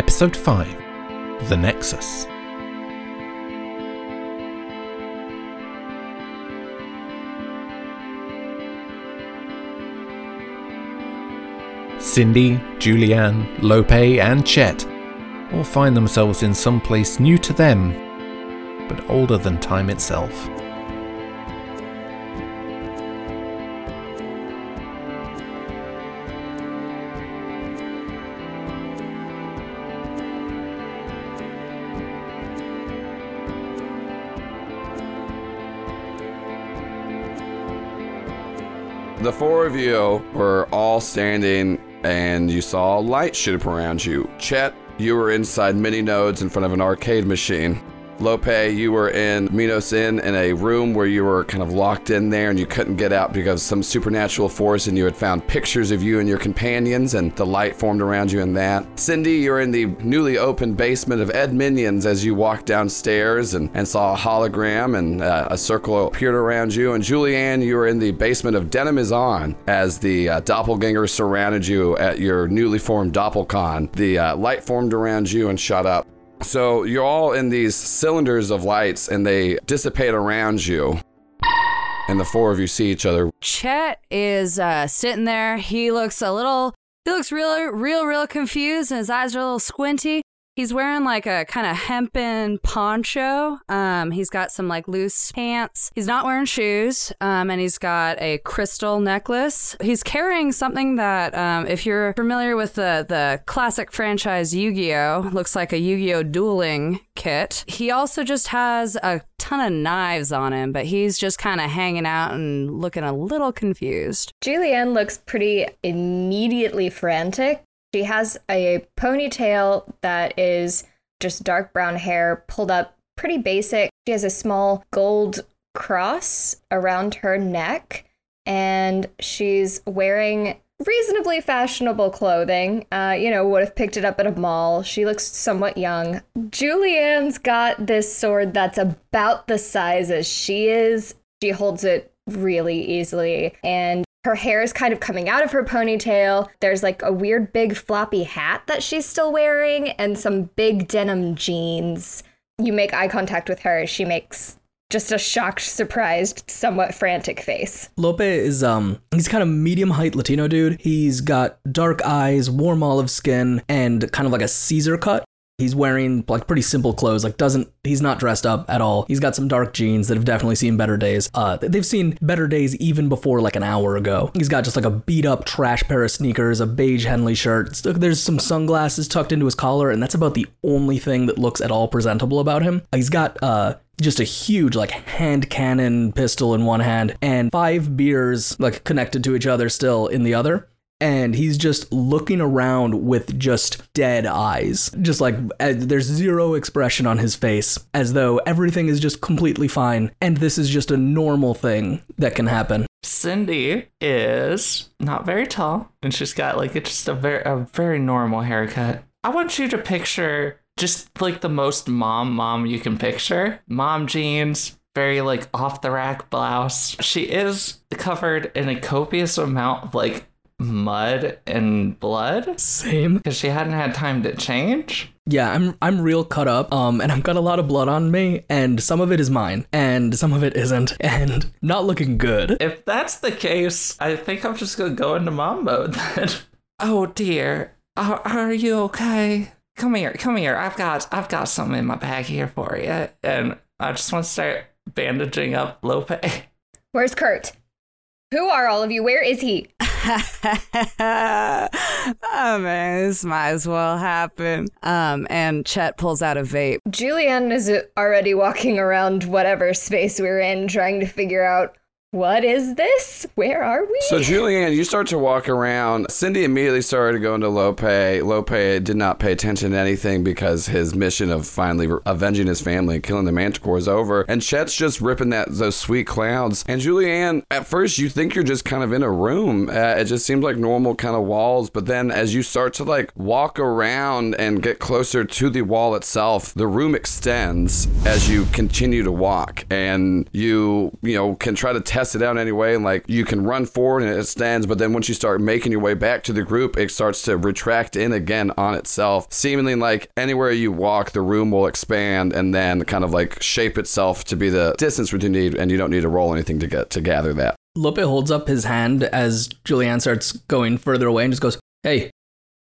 Episode 5 The Nexus. Cindy, Julianne, Lope, and Chet all find themselves in some place new to them, but older than time itself. The four of you were all standing and you saw a light shoot up around you. Chet, you were inside mini nodes in front of an arcade machine. Lope, you were in Minos Inn in a room where you were kind of locked in there and you couldn't get out because some supernatural force and you had found pictures of you and your companions and the light formed around you in that. Cindy, you're in the newly opened basement of Ed Minions as you walked downstairs and, and saw a hologram and uh, a circle appeared around you. And Julianne, you were in the basement of Denim is On as the uh, doppelganger surrounded you at your newly formed Doppelcon. The uh, light formed around you and shut up. So you're all in these cylinders of lights and they dissipate around you. And the four of you see each other. Chet is uh, sitting there. He looks a little, he looks real, real, real confused, and his eyes are a little squinty. He's wearing like a kind of hempen poncho. Um, he's got some like loose pants. He's not wearing shoes. Um, and he's got a crystal necklace. He's carrying something that, um, if you're familiar with the the classic franchise Yu-Gi-Oh, looks like a Yu-Gi-Oh dueling kit. He also just has a ton of knives on him, but he's just kind of hanging out and looking a little confused. Julianne looks pretty immediately frantic. She has a ponytail that is just dark brown hair pulled up pretty basic. She has a small gold cross around her neck and she's wearing reasonably fashionable clothing. Uh, you know, would have picked it up at a mall. She looks somewhat young. Julianne's got this sword that's about the size as she is. She holds it really easily and her hair is kind of coming out of her ponytail. There's like a weird big floppy hat that she's still wearing and some big denim jeans. You make eye contact with her. She makes just a shocked, surprised, somewhat frantic face. Lope is um he's kind of medium height Latino dude. He's got dark eyes, warm olive skin, and kind of like a Caesar cut. He's wearing like pretty simple clothes, like doesn't he's not dressed up at all. He's got some dark jeans that have definitely seen better days. Uh they've seen better days even before like an hour ago. He's got just like a beat up trash pair of sneakers, a beige Henley shirt. There's some sunglasses tucked into his collar, and that's about the only thing that looks at all presentable about him. He's got uh just a huge like hand cannon pistol in one hand and five beers like connected to each other still in the other and he's just looking around with just dead eyes just like uh, there's zero expression on his face as though everything is just completely fine and this is just a normal thing that can happen Cindy is not very tall, and she's got like it's just a very a very normal haircut. I want you to picture just like the most mom mom you can picture. Mom jeans, very like off the rack blouse. She is covered in a copious amount of like mud and blood same because she hadn't had time to change. yeah i'm i'm real cut up um and i've got a lot of blood on me and some of it is mine and some of it isn't and not looking good If that's the case, I think I'm just gonna go into mom mode then. oh dear, are, are you okay? Come here, come here. I've got I've got something in my bag here for you, and I just want to start bandaging up Lope. Where's Kurt? Who are all of you? Where is he? oh man, this might as well happen. Um, and Chet pulls out a vape. Julianne is already walking around whatever space we're in, trying to figure out what is this? Where are we? So, Julianne, you start to walk around. Cindy immediately started to go into Lope. Lope did not pay attention to anything because his mission of finally avenging his family and killing the Manticore is over. And Chet's just ripping that those sweet clouds. And Julianne, at first, you think you're just kind of in a room. Uh, it just seems like normal kind of walls. But then, as you start to like walk around and get closer to the wall itself, the room extends as you continue to walk, and you you know can try to tell test it out anyway, and like you can run forward and it stands, but then once you start making your way back to the group, it starts to retract in again on itself, seemingly like anywhere you walk, the room will expand and then kind of like shape itself to be the distance which you need, and you don't need to roll anything to get to gather that. Lope holds up his hand as Julianne starts going further away and just goes, Hey,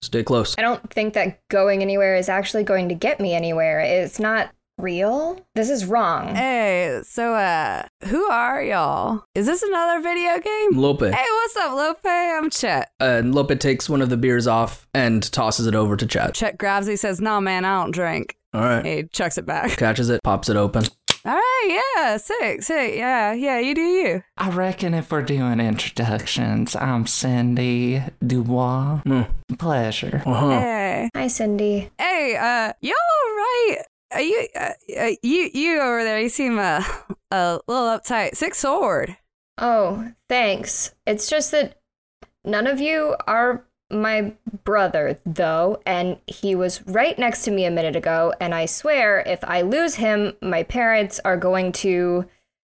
stay close. I don't think that going anywhere is actually going to get me anywhere. It's not real. This is wrong. Hey, so uh, who are y'all? Is this another video game? Lope. Hey, what's up, Lope? I'm Chet. And Lope takes one of the beers off and tosses it over to Chet. Chet grabs it, he says, "No, man, I don't drink." All right. He chucks it back. Catches it, pops it open. All right, yeah, sick, sick, yeah, yeah, you do you. I reckon if we're doing introductions, I'm Cindy Dubois. Mm. Pleasure. Uh-huh. Hey, Hi, Cindy. hey, uh, y'all all right? Are you, uh, uh, you, you over there? You seem uh, a little uptight. Sick sword. Oh, thanks. It's just that none of you are my brother, though, and he was right next to me a minute ago, and I swear if I lose him, my parents are going to.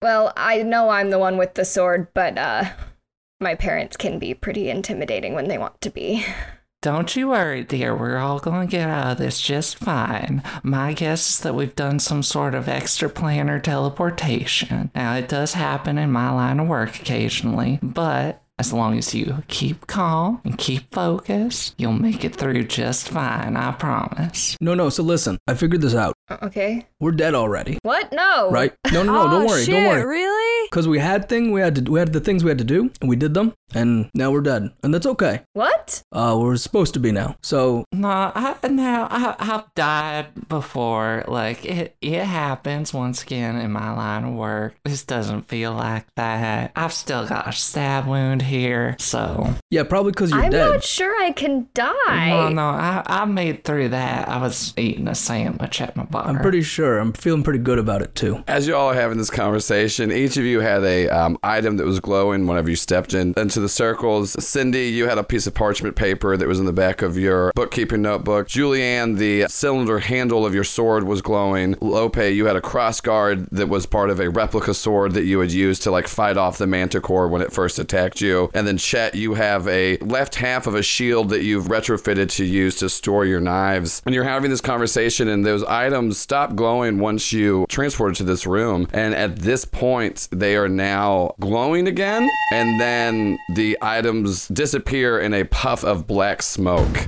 Well, I know I'm the one with the sword, but, uh, my parents can be pretty intimidating when they want to be. Don't you worry, dear. We're all going to get out of this just fine. My guess is that we've done some sort of extra planar teleportation. Now, it does happen in my line of work occasionally, but as long as you keep calm and keep focused, you'll make it through just fine, I promise. No, no, so listen, I figured this out. Okay. We're dead already. What? No. Right? No, no, no, oh, don't worry, shit, don't worry. Really? Because we had thing we had to we had the things we had to do, and we did them, and now we're dead. And that's okay. What? Uh we're supposed to be now. So No, I, no, I, I've died before. Like it, it happens once again in my line of work. This doesn't feel like that. I've still got a stab wound here, so yeah, probably because you're dead. I'm not sure I can die. no, no, I, I made through that. I was eating a sandwich at my bar. I'm pretty sure. I'm feeling pretty good about it too. As you all are having this conversation, each of you had a um, item that was glowing whenever you stepped in into the circles. Cindy, you had a piece of parchment paper that was in the back of your bookkeeping notebook. Julianne, the cylinder handle of your sword was glowing. Lope, you had a cross guard that was part of a replica sword that you had used to like fight off the manticore when it first attacked you. And then Chet, you have a left half of a shield that you've retrofitted to use to store your knives. And you're having this conversation, and those items stop glowing once you transported to this room. And at this point, they are now glowing again. And then the items disappear in a puff of black smoke.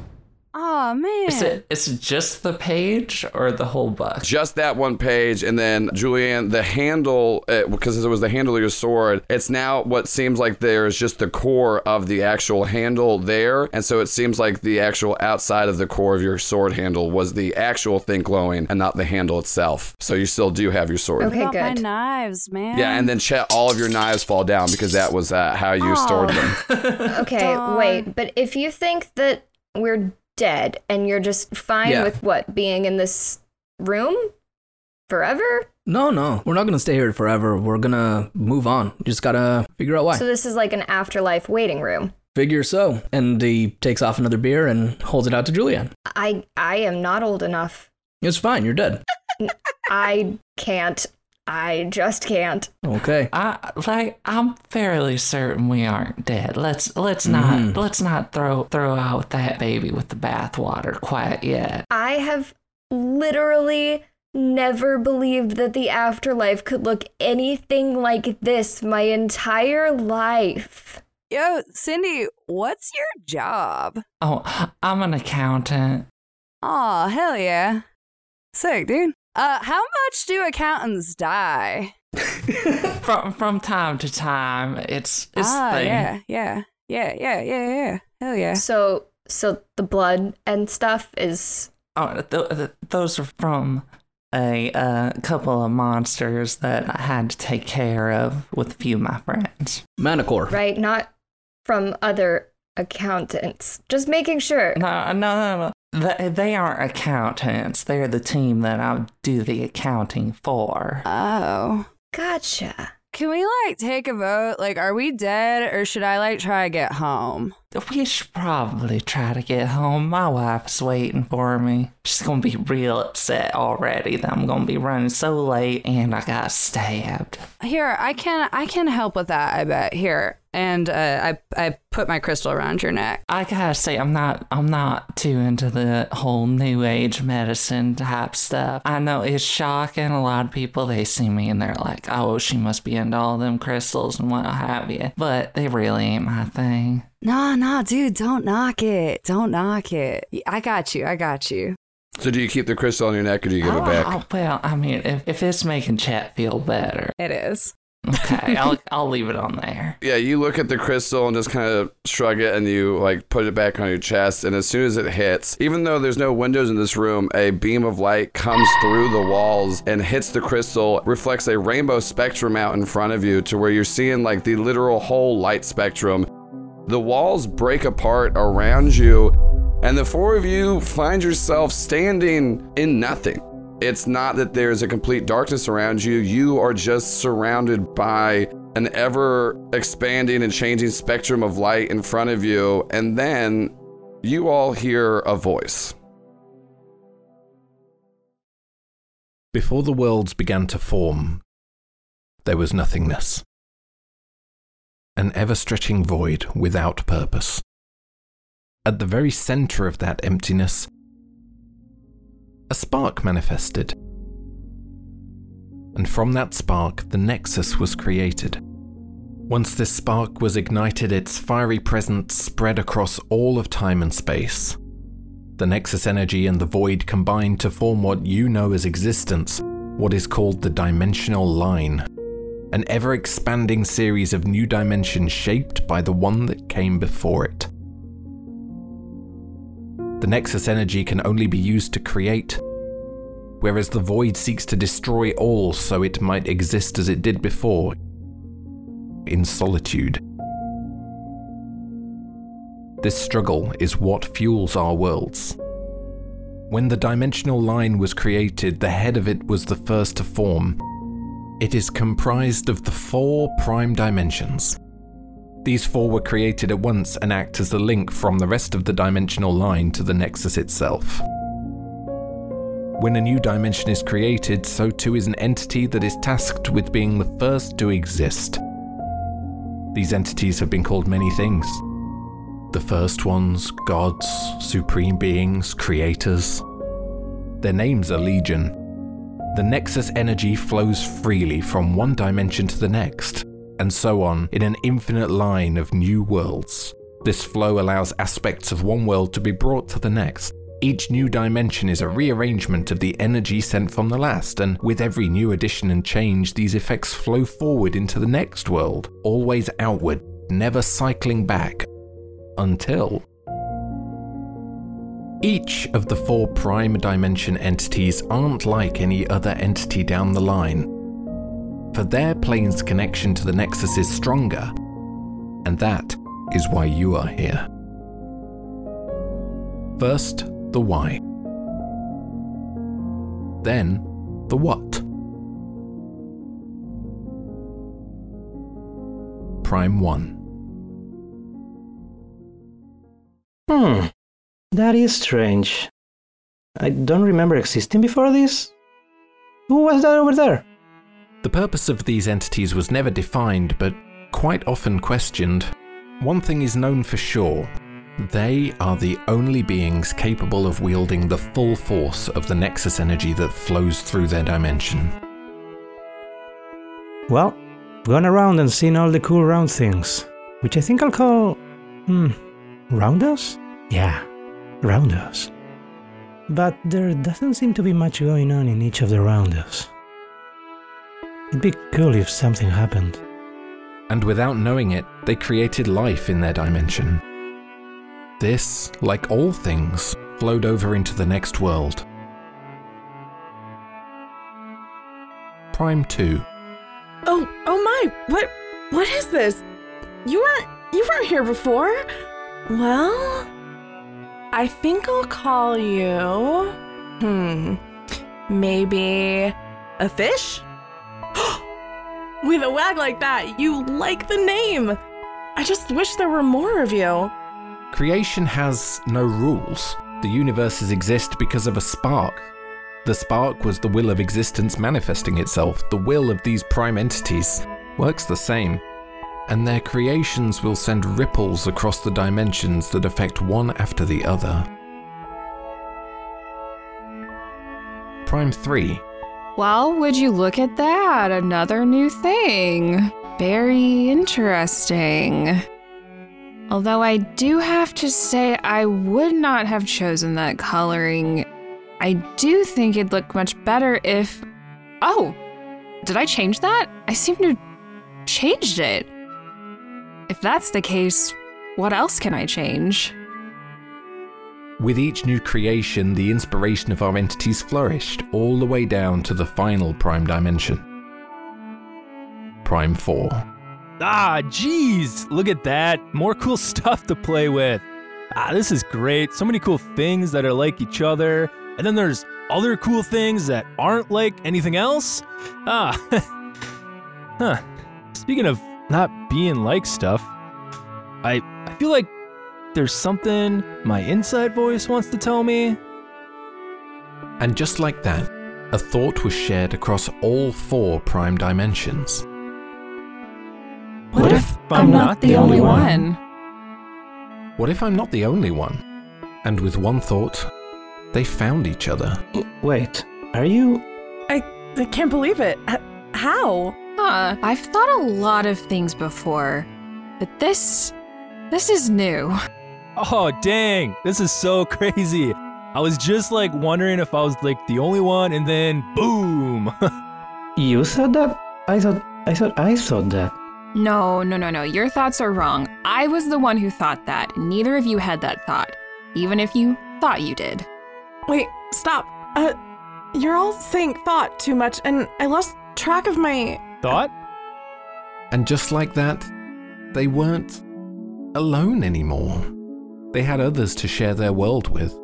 Oh man. Is it is it just the page or the whole book? Just that one page, and then Julianne, the handle, uh, because it was the handle of your sword, it's now what seems like there's just the core of the actual handle there, and so it seems like the actual outside of the core of your sword handle was the actual thing glowing, and not the handle itself. So you still do have your sword. Okay, What good. My knives, man. Yeah, and then Chet, all of your knives fall down because that was uh, how you stored them. Okay, Darn. wait, but if you think that we're dead and you're just fine Yeah. with what being in this room forever, No, no, we're not gonna stay here forever. We're gonna move on. You Just gotta figure out why. so this is like an afterlife waiting room. Figure so. And he takes off another beer and holds it out to Julianne. I I am not old enough. It's fine. You're dead. I can't. I just can't. Okay. I like I'm fairly certain we aren't dead. Let's let's Mhm. not let's not throw throw out that baby with the bathwater quite yet. I have literally never believed that the afterlife could look anything like this my entire life. Yo, Cindy, what's your job? Oh, I'm an accountant. Oh, hell yeah. Sick, dude. Uh, how much do accountants die? From from time to time, it's it's ah, thing. yeah, yeah, yeah, yeah, yeah, yeah. Hell yeah. So so the blood and stuff is Oh, th- th- those are from a uh, couple of monsters that I had to take care of with a few of my friends. Manticore. right, not from other accountants. Just making sure. No, no, no, no. They, they aren't accountants. They're the team that I do the accounting for. Oh. Gotcha. can we like take a vote? Like, are we dead or should I like try to get home? We should probably try to get home. My wife's waiting for me. She's gonna be real upset already that I'm gonna be running so late and I got stabbed. Here, I can I can help with that. I bet. Here, and uh, I I put my crystal around your neck. I gotta say, I'm not I'm not too into the whole new age medicine type stuff. I know it's shocking. A lot of people they see me and they're like, "Oh, she must be into all them crystals and what have you," but they really ain't my thing. Nah, nah, dude, don't knock it. Don't knock it. I got you. I got you. So do you keep the crystal on your neck or do you give it Oh, back? oh, well, I mean, if, if it's making Chet feel better, It is. Okay, I'll I'll leave it on there. Yeah, you look at the crystal and just kind of shrug it and you like put it back on your chest. And as soon as it hits, even though there's no windows in this room, a beam of light comes through the walls and hits the crystal, reflects a rainbow spectrum out in front of you to where you're seeing like the literal whole light spectrum. The walls break apart around you, and the four of you find yourself standing in nothing. It's not that there's a complete darkness around you, you are just surrounded by an ever expanding and changing spectrum of light in front of you, and then you all hear a voice. Before the worlds began to form, there was nothingness. An ever stretching void without purpose. At the very center of that emptiness, a spark manifested. And from that spark, the Nexus was created. Once this spark was ignited, its fiery presence spread across all of time and space. The Nexus energy and the void combined to form what you know as existence, what is called the dimensional line. An ever expanding series of new dimensions shaped by the one that came before it. The Nexus energy can only be used to create, whereas the void seeks to destroy all so it might exist as it did before, in solitude. This struggle is what fuels our worlds. When the dimensional line was created, the head of it was the first to form. It is comprised of the four prime dimensions. These four were created at once and act as the link from the rest of the dimensional line to the Nexus itself. When a new dimension is created, so too is an entity that is tasked with being the first to exist. These entities have been called many things. The first ones, gods, supreme beings, creators. Their names are legion. The Nexus energy flows freely from one dimension to the next, and so on in an infinite line of new worlds. This flow allows aspects of one world to be brought to the next. Each new dimension is a rearrangement of the energy sent from the last, and with every new addition and change, these effects flow forward into the next world, always outward, never cycling back until each of the four prime dimension entities aren't like any other entity down the line. For their plane's connection to the Nexus is stronger, and that is why you are here. First, the why. Then, the what. Prime 1. Hmm. That is strange. I don't remember existing before this. Who was that over there? The purpose of these entities was never defined, but quite often questioned. One thing is known for sure they are the only beings capable of wielding the full force of the Nexus energy that flows through their dimension. Well, gone around and seen all the cool round things, which I think I'll call. Hmm. Roundos? Yeah, roundos. But there doesn't seem to be much going on in each of the roundos. It'd be cool if something happened. And without knowing it, they created life in their dimension. This, like all things, flowed over into the next world. Prime 2. Oh, oh my! What? What is this? You weren't. You weren't here before. Well, I think I'll call you. Hmm. Maybe a fish. With a wag like that, you like the name. I just wish there were more of you. Creation has no rules. The universes exist because of a spark. The spark was the will of existence manifesting itself. The will of these prime entities works the same. And their creations will send ripples across the dimensions that affect one after the other. Prime 3. Well, would you look at that? Another new thing. Very interesting. Although I do have to say, I would not have chosen that coloring. I do think it'd look much better if. Oh! Did I change that? I seem to changed it. If that's the case, what else can I change? With each new creation, the inspiration of our entities flourished, all the way down to the final prime dimension. Prime 4. Ah, jeez, look at that. More cool stuff to play with. Ah, this is great. So many cool things that are like each other. And then there's other cool things that aren't like anything else. Ah, huh. Speaking of not being like stuff, I, I feel like there's something my inside voice wants to tell me. And just like that, a thought was shared across all four prime dimensions. What, if I'm not the only one? What if I'm not the only one? And with one thought, they found each other. Wait, are you. I, I can't believe it. How? Huh, I've thought a lot of things before, but this. this is new. Oh, dang, this is so crazy. I was just like wondering if I was like the only one, and then boom. You thought that? I thought. I thought I thought that. No, no, no, no. Your thoughts are wrong. I was the one who thought that. Neither of you had that thought, even if you thought you did. Wait, stop. Uh, you're all saying thought too much, and I lost track of my. Thought? And just like that, they weren't alone anymore. They had others to share their world with.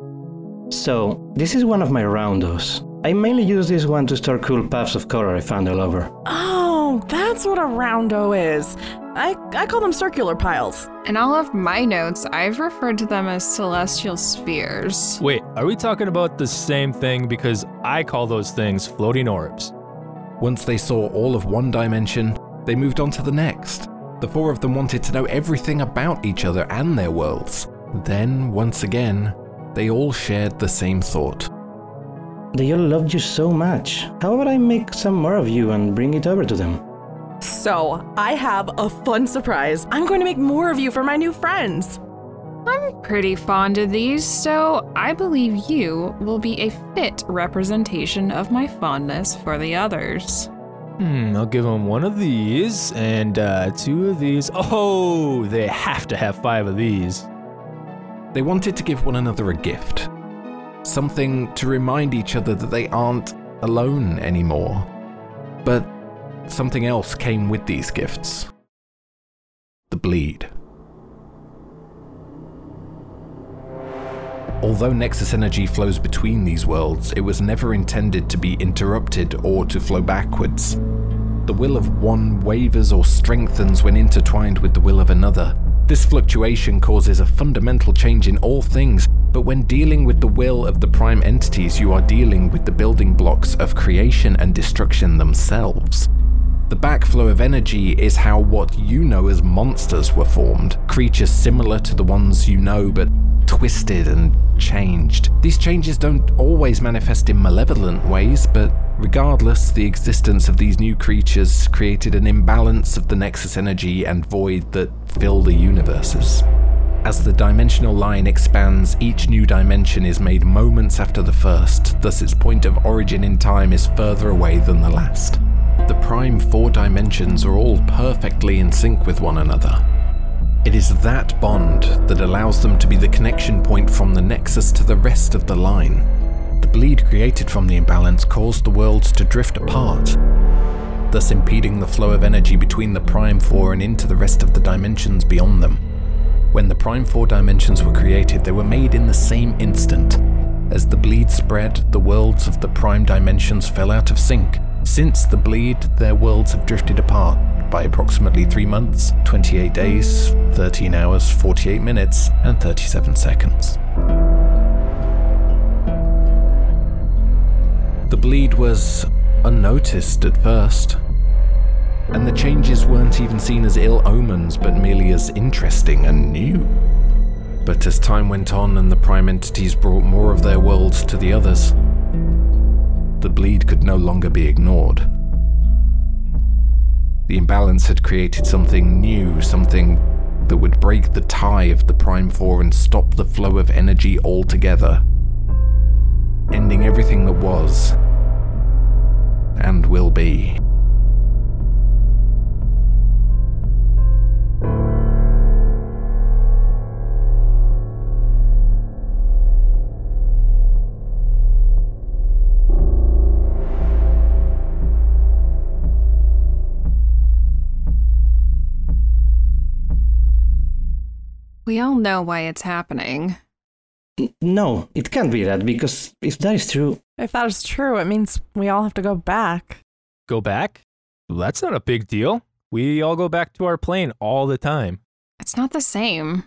So, this is one of my roundos. I mainly use this one to store cool puffs of color I found all over. Oh, that's what a roundo is. I, I call them circular piles. In all of my notes, I've referred to them as celestial spheres. Wait, are we talking about the same thing? Because I call those things floating orbs. Once they saw all of one dimension, they moved on to the next. The four of them wanted to know everything about each other and their worlds. Then, once again, they all shared the same thought. They all loved you so much. How about I make some more of you and bring it over to them? So, I have a fun surprise. I'm going to make more of you for my new friends. I'm pretty fond of these, so I believe you will be a fit representation of my fondness for the others. Hmm, I'll give them one of these and uh, two of these. Oh, they have to have five of these. They wanted to give one another a gift. Something to remind each other that they aren't alone anymore. But something else came with these gifts the bleed. Although Nexus energy flows between these worlds, it was never intended to be interrupted or to flow backwards. The will of one wavers or strengthens when intertwined with the will of another. This fluctuation causes a fundamental change in all things, but when dealing with the will of the prime entities, you are dealing with the building blocks of creation and destruction themselves. The backflow of energy is how what you know as monsters were formed, creatures similar to the ones you know but twisted and changed. These changes don't always manifest in malevolent ways, but regardless, the existence of these new creatures created an imbalance of the Nexus energy and void that fill the universes. As the dimensional line expands, each new dimension is made moments after the first, thus, its point of origin in time is further away than the last. The prime four dimensions are all perfectly in sync with one another. It is that bond that allows them to be the connection point from the nexus to the rest of the line. The bleed created from the imbalance caused the worlds to drift apart, thus impeding the flow of energy between the prime four and into the rest of the dimensions beyond them. When the prime four dimensions were created, they were made in the same instant. As the bleed spread, the worlds of the prime dimensions fell out of sync, Since the bleed, their worlds have drifted apart by approximately 3 months, 28 days, 13 hours, 48 minutes, and 37 seconds. The bleed was unnoticed at first, and the changes weren't even seen as ill omens but merely as interesting and new. But as time went on and the prime entities brought more of their worlds to the others, the bleed could no longer be ignored. The imbalance had created something new, something that would break the tie of the Prime 4 and stop the flow of energy altogether, ending everything that was and will be. We all know why it's happening. N- No, it can't be that because if that is true, If that is true, it means we all have to go back. Go back? That's not a big deal. We all go back to our plane all the time. It's not the same.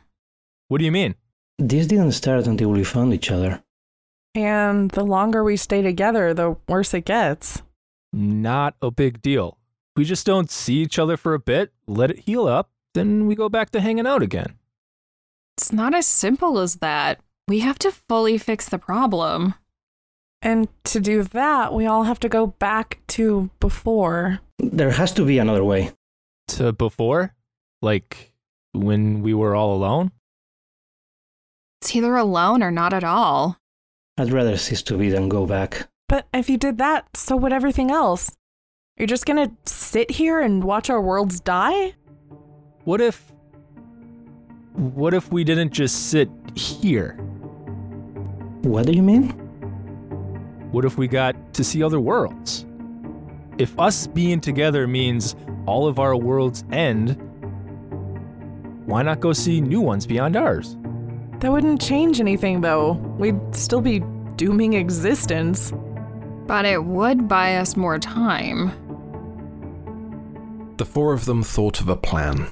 What do you mean? this didn't start until we found each other. And the longer we stay together, the worse it gets. Not a big deal. We just don't see each other for a bit, let it heal up, then we go back to hanging out again. It's not as simple as that. We have to fully fix the problem. And to do that, we all have to go back to before. There has to be another way. To before? Like when we were all alone? It's either alone or not at all. I'd rather cease to be than go back. But if you did that, so would everything else. You're just gonna sit here and watch our worlds die? What if. What if we didn't just sit here? What do you mean? What if we got to see other worlds? If us being together means all of our worlds end, why not go see new ones beyond ours? That wouldn't change anything, though. We'd still be dooming existence. But it would buy us more time. The four of them thought of a plan.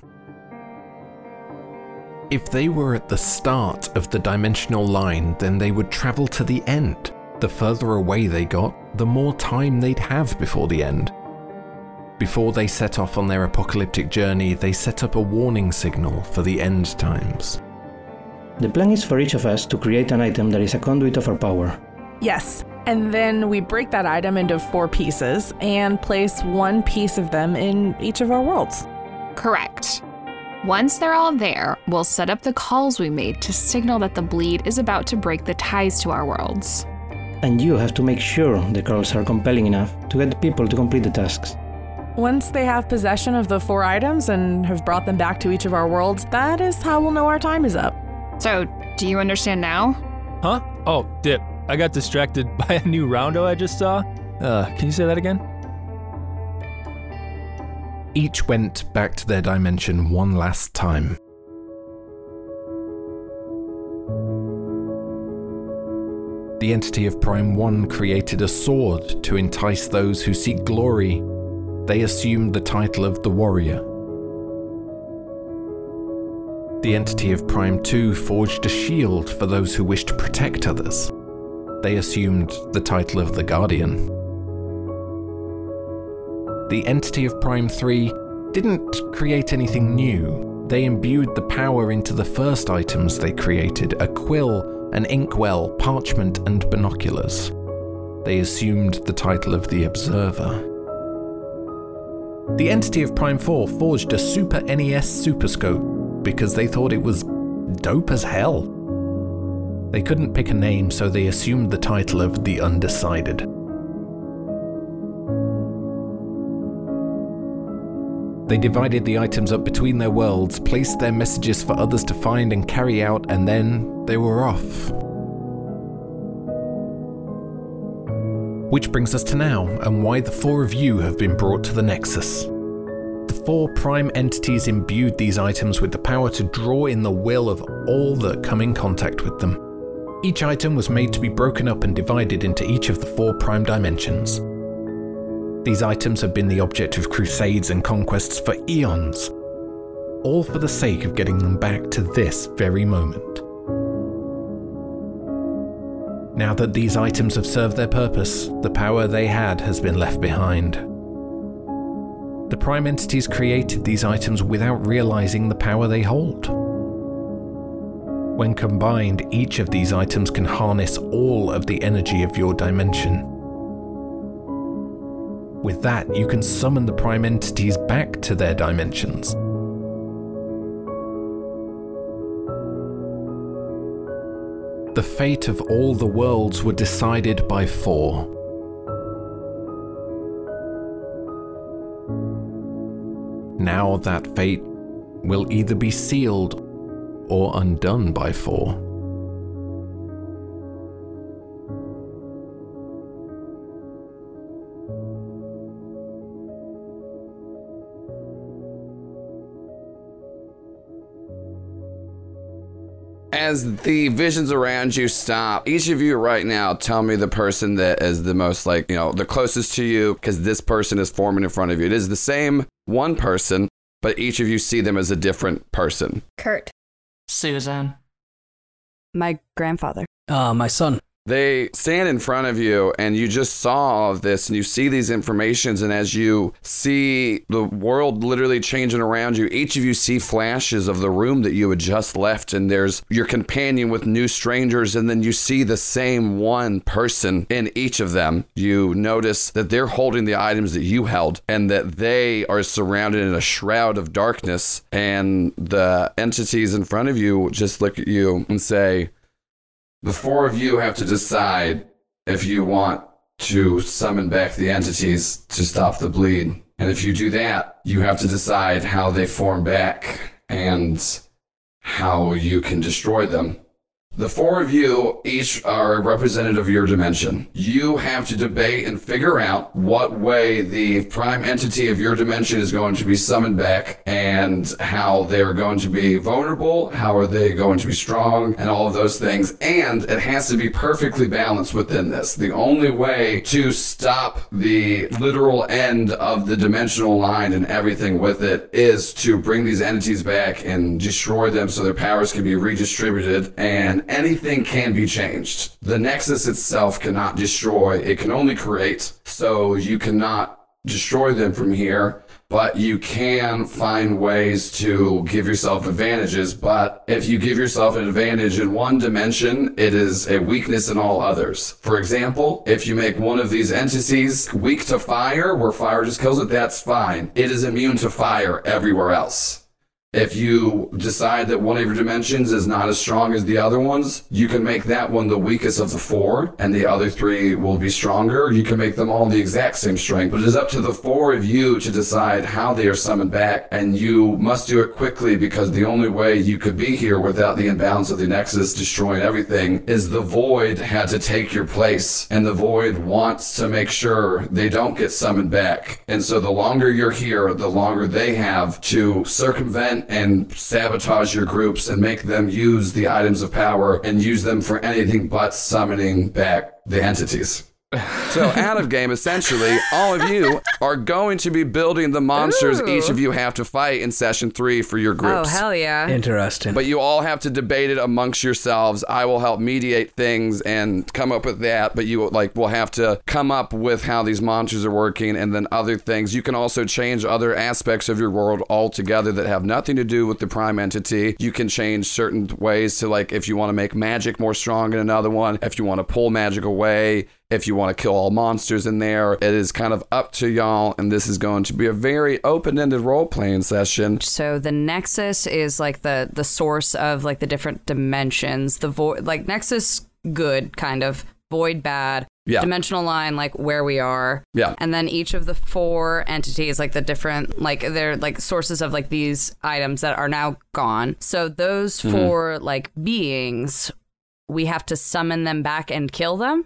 If they were at the start of the dimensional line, then they would travel to the end. The further away they got, the more time they'd have before the end. Before they set off on their apocalyptic journey, they set up a warning signal for the end times. The plan is for each of us to create an item that is a conduit of our power. Yes. And then we break that item into four pieces and place one piece of them in each of our worlds. Correct. Once they're all there, we'll set up the calls we made to signal that the bleed is about to break the ties to our worlds. And you have to make sure the calls are compelling enough to get the people to complete the tasks. Once they have possession of the four items and have brought them back to each of our worlds, that is how we'll know our time is up. So, do you understand now? Huh? Oh, dip. I got distracted by a new roundo I just saw. Uh, can you say that again? Each went back to their dimension one last time. The entity of Prime 1 created a sword to entice those who seek glory. They assumed the title of the Warrior. The entity of Prime 2 forged a shield for those who wished to protect others. They assumed the title of the Guardian. The entity of Prime 3 didn't create anything new. They imbued the power into the first items they created a quill, an inkwell, parchment, and binoculars. They assumed the title of the Observer. The entity of Prime 4 forged a Super NES Superscope because they thought it was dope as hell. They couldn't pick a name, so they assumed the title of the Undecided. They divided the items up between their worlds, placed their messages for others to find and carry out, and then they were off. Which brings us to now, and why the four of you have been brought to the Nexus. The four prime entities imbued these items with the power to draw in the will of all that come in contact with them. Each item was made to be broken up and divided into each of the four prime dimensions. The These items have been the object of crusades and conquests for eons, all for the sake of getting them back to this very moment. Now that these items have served their purpose, the power they had has been left behind. The Prime entities created these items without realizing the power they hold. When combined, each of these items can harness all of the energy of your dimension. With that, you can summon the Prime entities back to their dimensions. The fate of all the worlds were decided by four. Now that fate will either be sealed or undone by four. As the visions around you stop, each of you right now tell me the person that is the most like, you know, the closest to you because this person is forming in front of you. It is the same one person, but each of you see them as a different person. Kurt. Susan. My grandfather. Uh, my son. They stand in front of you and you just saw all of this and you see these informations and as you see the world literally changing around you, each of you see flashes of the room that you had just left and there's your companion with new strangers and then you see the same one person in each of them. You notice that they're holding the items that you held and that they are surrounded in a shroud of darkness and the entities in front of you just look at you and say, the four of you have to decide if you want to summon back the entities to stop the bleed. And if you do that, you have to decide how they form back and how you can destroy them. The four of you each are a representative of your dimension. You have to debate and figure out what way the prime entity of your dimension is going to be summoned back and how they're going to be vulnerable, how are they going to be strong, and all of those things. And it has to be perfectly balanced within this. The only way to stop the literal end of the dimensional line and everything with it is to bring these entities back and destroy them so their powers can be redistributed and anything can be changed. The Nexus itself cannot destroy, it can only create. So you cannot destroy them from here, but you can find ways to give yourself advantages. But if you give yourself an advantage in one dimension, it is a weakness in all others. For example, if you make one of these entities weak to fire, where fire just kills it, that's fine. It is immune to fire everywhere else. If you decide that one of your dimensions is not as strong as the other ones, you can make that one the weakest of the four, and the other three will be stronger. You can make them all the exact same strength, but it is up to the four of you to decide how they are summoned back, and you must do it quickly because the only way you could be here without the imbalance of the Nexus destroying everything is the Void had to take your place, and the Void wants to make sure they don't get summoned back. And so the longer you're here, the longer they have to circumvent and sabotage your groups and make them use the items of power and use them for anything but summoning back the entities. So out of game, essentially, all of you are going to be building the monsters Ooh. each of you have to fight in session three for your groups Oh, hell yeah. Interesting. But you all have to debate it amongst yourselves. I will help mediate things and come up with that, but you like will have to come up with how these monsters are working and then other things. You can also change other aspects of your world altogether that have nothing to do with the prime entity. You can change certain ways to like if you want to make magic more strong in another one, if you want to pull magic away, if you want to kill all monsters in there. It is kind of up to y'all, and this is going to be a very open-ended role-playing session. So the Nexus is like the the source of like the different dimensions. The void, like Nexus, good kind of void, bad. Yeah. Dimensional line, like where we are. Yeah. And then each of the four entities, like the different, like they're like sources of like these items that are now gone. So those Mhm. four like beings, we have to summon them back and kill them.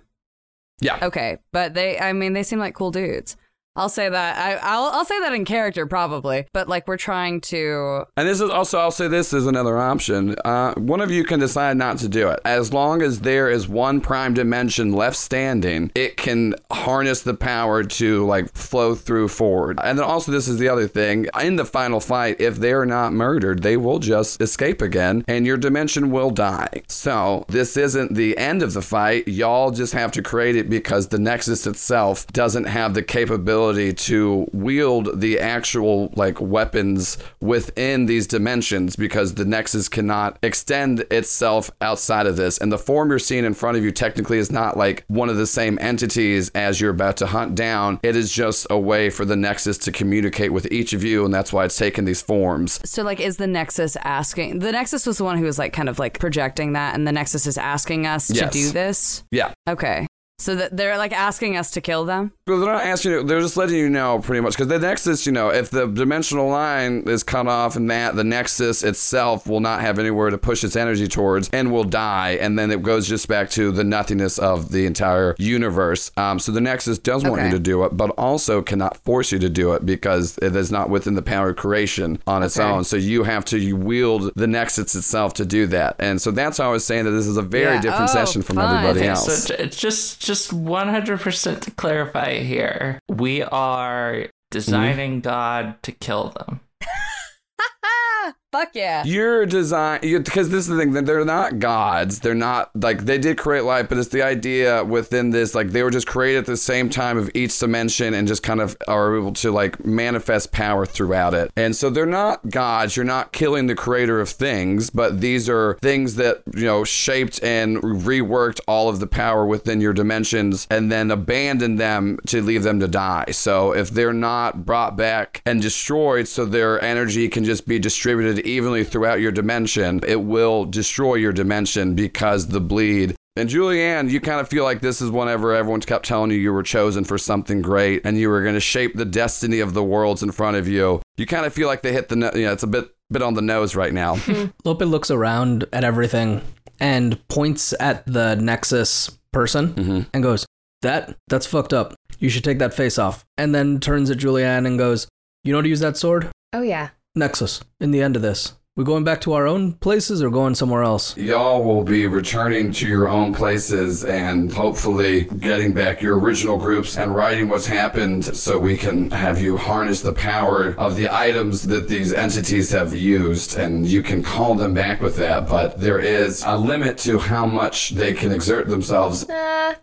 Yeah. Okay, but they, I mean, they seem like cool dudes. I'll say that. I, I'll I'll say that in character probably, but like we're trying to. And this is also, I'll say this is another option. Uh, one of you can decide not to do it. As long as there is one prime dimension left standing, it can harness the power to like flow through forward. And then also, this is the other thing. In the final fight, if they're not murdered, they will just escape again and your dimension will die. So this isn't the end of the fight. Y'all just have to create it because the Nexus itself doesn't have the capability to wield the actual like weapons within these dimensions because the Nexus cannot extend itself outside of this. And the form you're seeing in front of you technically is not like one of the same entities as you're about to hunt down. It is just a way for the Nexus to communicate with each of you, and that's why it's taken these forms. So like, is the Nexus asking? The Nexus was the one who was like kind of like projecting that, and the Nexus is asking us Yes. to do this. Yeah. Okay. So that they're like asking us to kill them. But they're not asking you, they're just letting you know pretty much. Because the Nexus, you know, if the dimensional line is cut off and that, the Nexus itself will not have anywhere to push its energy towards and will die. And then it goes just back to the nothingness of the entire universe. Um, so the Nexus does want you to do it, but also cannot force you to do it because it is not within the power of creation on its Okay. own. So you have to wield the Nexus itself to do that. And so that's how I was saying that this is a very Yeah. different Oh, session from fine. everybody else. So j- just just 100% to clarify here, we are designing God to kill them. Fuck yeah. Your design, because this is the thing that they're not gods. They're not like they did create life, but it's the idea within this. Like they were just created at the same time of each dimension and just kind of are able to like manifest power throughout it. And so they're not gods. You're not killing the creator of things, but these are things that you know shaped and reworked all of the power within your dimensions and then abandoned them to leave them to die. So if they're not brought back and destroyed, so their energy can just be distributed evenly throughout your dimension, it will destroy your dimension because the bleed. And Julianne, you kind of feel like this is whenever everyone kept telling you you were chosen for something great and you were going to shape the destiny of the worlds in front of you. You kind of feel like they hit the, no- you know, it's a bit bit on the nose right now. Lope looks around at everything and points at the Nexus person Mhm. and goes, That, that's fucked up. You should take that face off. And then turns at Julianne and goes, You know how to use that sword? Oh, yeah. Nexus, in the end of this. We going back to our own places or going somewhere else? Y'all will be returning to your own places and hopefully getting back your original groups and writing what's happened so we can have you harness the power of the items that these entities have used and you can call them back with that. But there is a limit to how much they can exert themselves. Uh,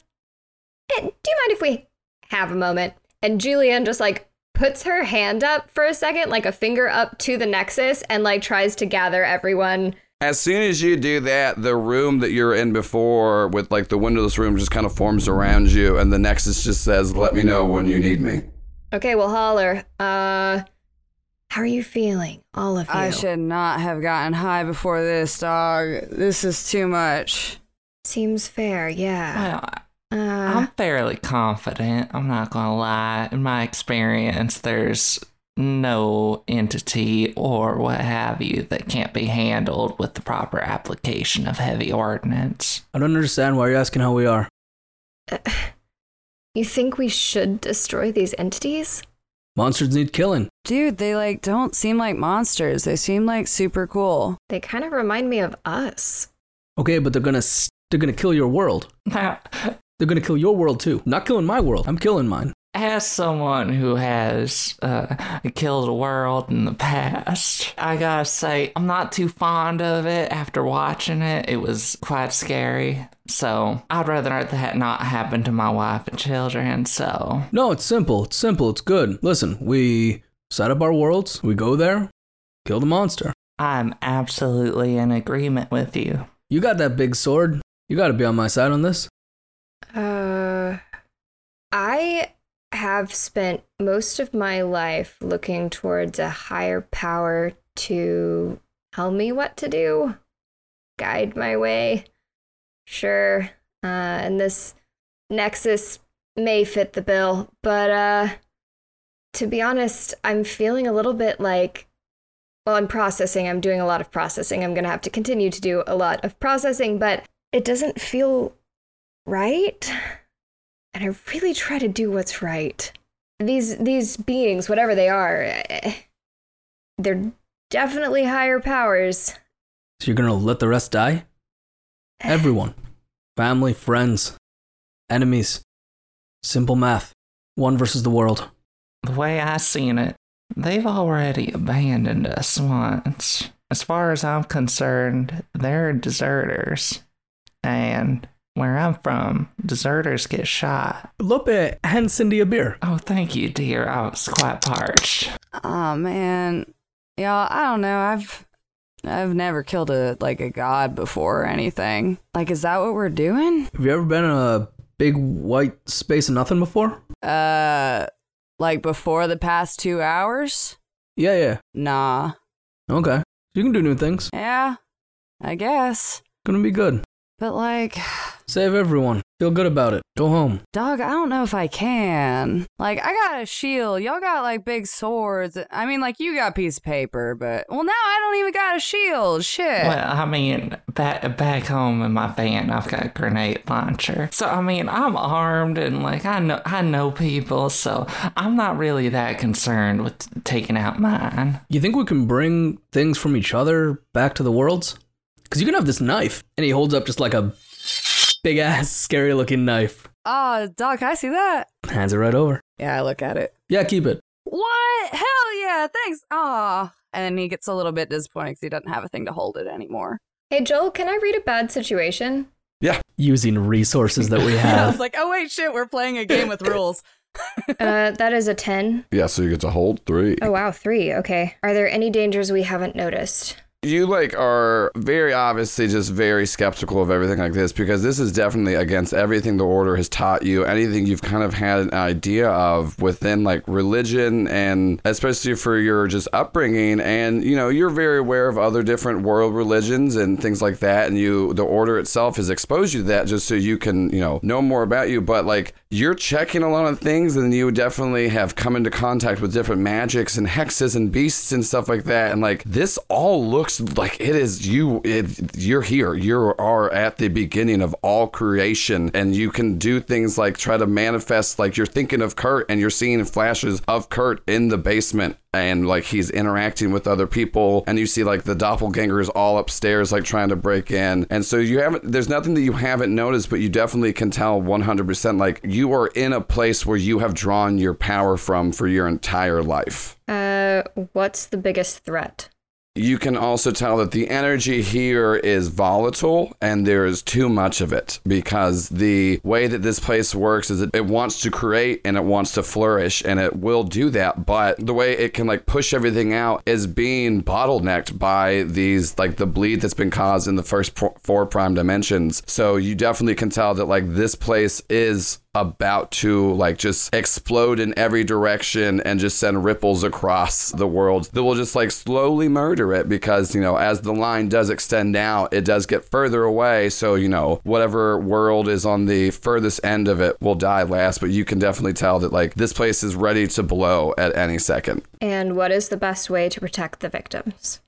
eh, do you mind if we have a moment? And Julianne just like puts her hand up for a second, like a finger up to the Nexus, and like tries to gather everyone. As soon as you do that, the room that you're in before with like the windowless room just kind of forms around you and the Nexus just says, let me know when you need me. Okay, well, holler. Uh, how are you feeling, all of you? I should not have gotten high before this, dog. This is too much. Seems fair, yeah. Well, Uh, I'm fairly confident. I'm not gonna lie. In my experience, there's no entity or what have you that can't be handled with the proper application of heavy ordnance. I don't understand why you're asking how we are. you think we should destroy these entities? Monsters need killing. Dude, they like don't seem like monsters. They seem like super cool. They kind of remind me of us. Okay, but they're gonna s- they're gonna kill your world. They're gonna kill your world too. Not killing my world. I'm killing mine. As someone who has uh, killed a world in the past, I gotta say, I'm not too fond of it after watching it. It was quite scary. So I'd rather that not happen to my wife and children. So No, it's simple. It's simple. It's good. Listen, we set up our worlds. We go there, kill the monster. I'm absolutely in agreement with you. You got that big sword. You got to be on my side on this. Uh, I have spent most of my life looking towards a higher power to tell me what to do, guide my way. Sure, uh, and this Nexus may fit the bill, but uh, to be honest, I'm feeling a little bit like. Well, I'm processing. I'm doing a lot of processing. I'm going to have to continue to do a lot of processing, but it doesn't feel right. And I really try to do what's right. these these beings, whatever they are, eh, they're definitely higher powers. So you're gonna let the rest die? Everyone. Family, friends, enemies. Simple math. One versus the world. The way I seen it, they've already abandoned us once. As far as I'm concerned, they're deserters. And where I'm from, deserters get shot. Lope, hand Cindy a beer. Oh, thank you, dear. I was quite parched. Oh man, y'all. I don't know. I've I've never killed a like a god before or anything. Like, is that what we're doing? Have you ever been in a big white space of nothing before? Uh, like before the past two hours? Yeah, yeah. Nah. Okay. You can do new things. Yeah, I guess. Gonna be good. But like, Save everyone. Feel good about it. Go home. dog, I don't know if I can. Like, I got a shield. Y'all got like big swords. I mean, like you got a piece of paper, but well, now I don't even got a shield. Shit. Well, I mean, back back home in my van, I've got a grenade launcher. So I mean, I'm armed and like I know I know people, so I'm not really that concerned with taking out mine. You think we can bring things from each other back to the worlds? Because you can have this knife. And he holds up just like a big ass, scary looking knife. Oh, dog, can I see that? Hands it right over. Yeah, I look at it. Yeah, keep it. What? Hell yeah, thanks. Aw. And then he gets a little bit disappointed because he doesn't have a thing to hold it anymore. Hey Joel, can I read a bad situation? Yeah. Using resources that we have. I was like, oh wait, shit, we're playing a game with rules. Uh, that is a 10. Yeah, so you get to hold three. Oh, wow, three. Okay. Are there any dangers we haven't noticed? You like are very obviously just very skeptical of everything like this because this is definitely against everything the order has taught you, anything you've kind of had an idea of within like religion and especially for your just upbringing. And you know, you're very aware of other different world religions and things like that. And you the order itself has exposed you to that just so you can, you know, know more about you, but like you're checking a lot of things and you definitely have come into contact with different magics and hexes and beasts and stuff like that. And like this all looks like it is you it, you're here. You are at the beginning of all creation and you can do things like try to manifest like you're thinking of Kurt and you're seeing flashes of Kurt in the basement and like he's interacting with other people and you see like the doppelgangers all upstairs like trying to break in. And so you haven't there's nothing that you haven't noticed but you definitely can tell 100% like you are in a place where you have drawn your power from for your entire life. Uh, what's the biggest threat? You can also tell that the energy here is volatile and there is too much of it because the way that this place works is it wants to create and it wants to flourish and it will do that. But the way it can like push everything out is being bottlenecked by these like the bleed that's been caused in the first four prime dimensions. So you definitely can tell that like this place is about to like just explode in every direction and just send ripples across the world that will just like slowly murder it because you know as the line does extend out it does get further away so you know whatever world is on the furthest end of it will die last but you can definitely tell that like this place is ready to blow at any second And what is the best way to protect the victims?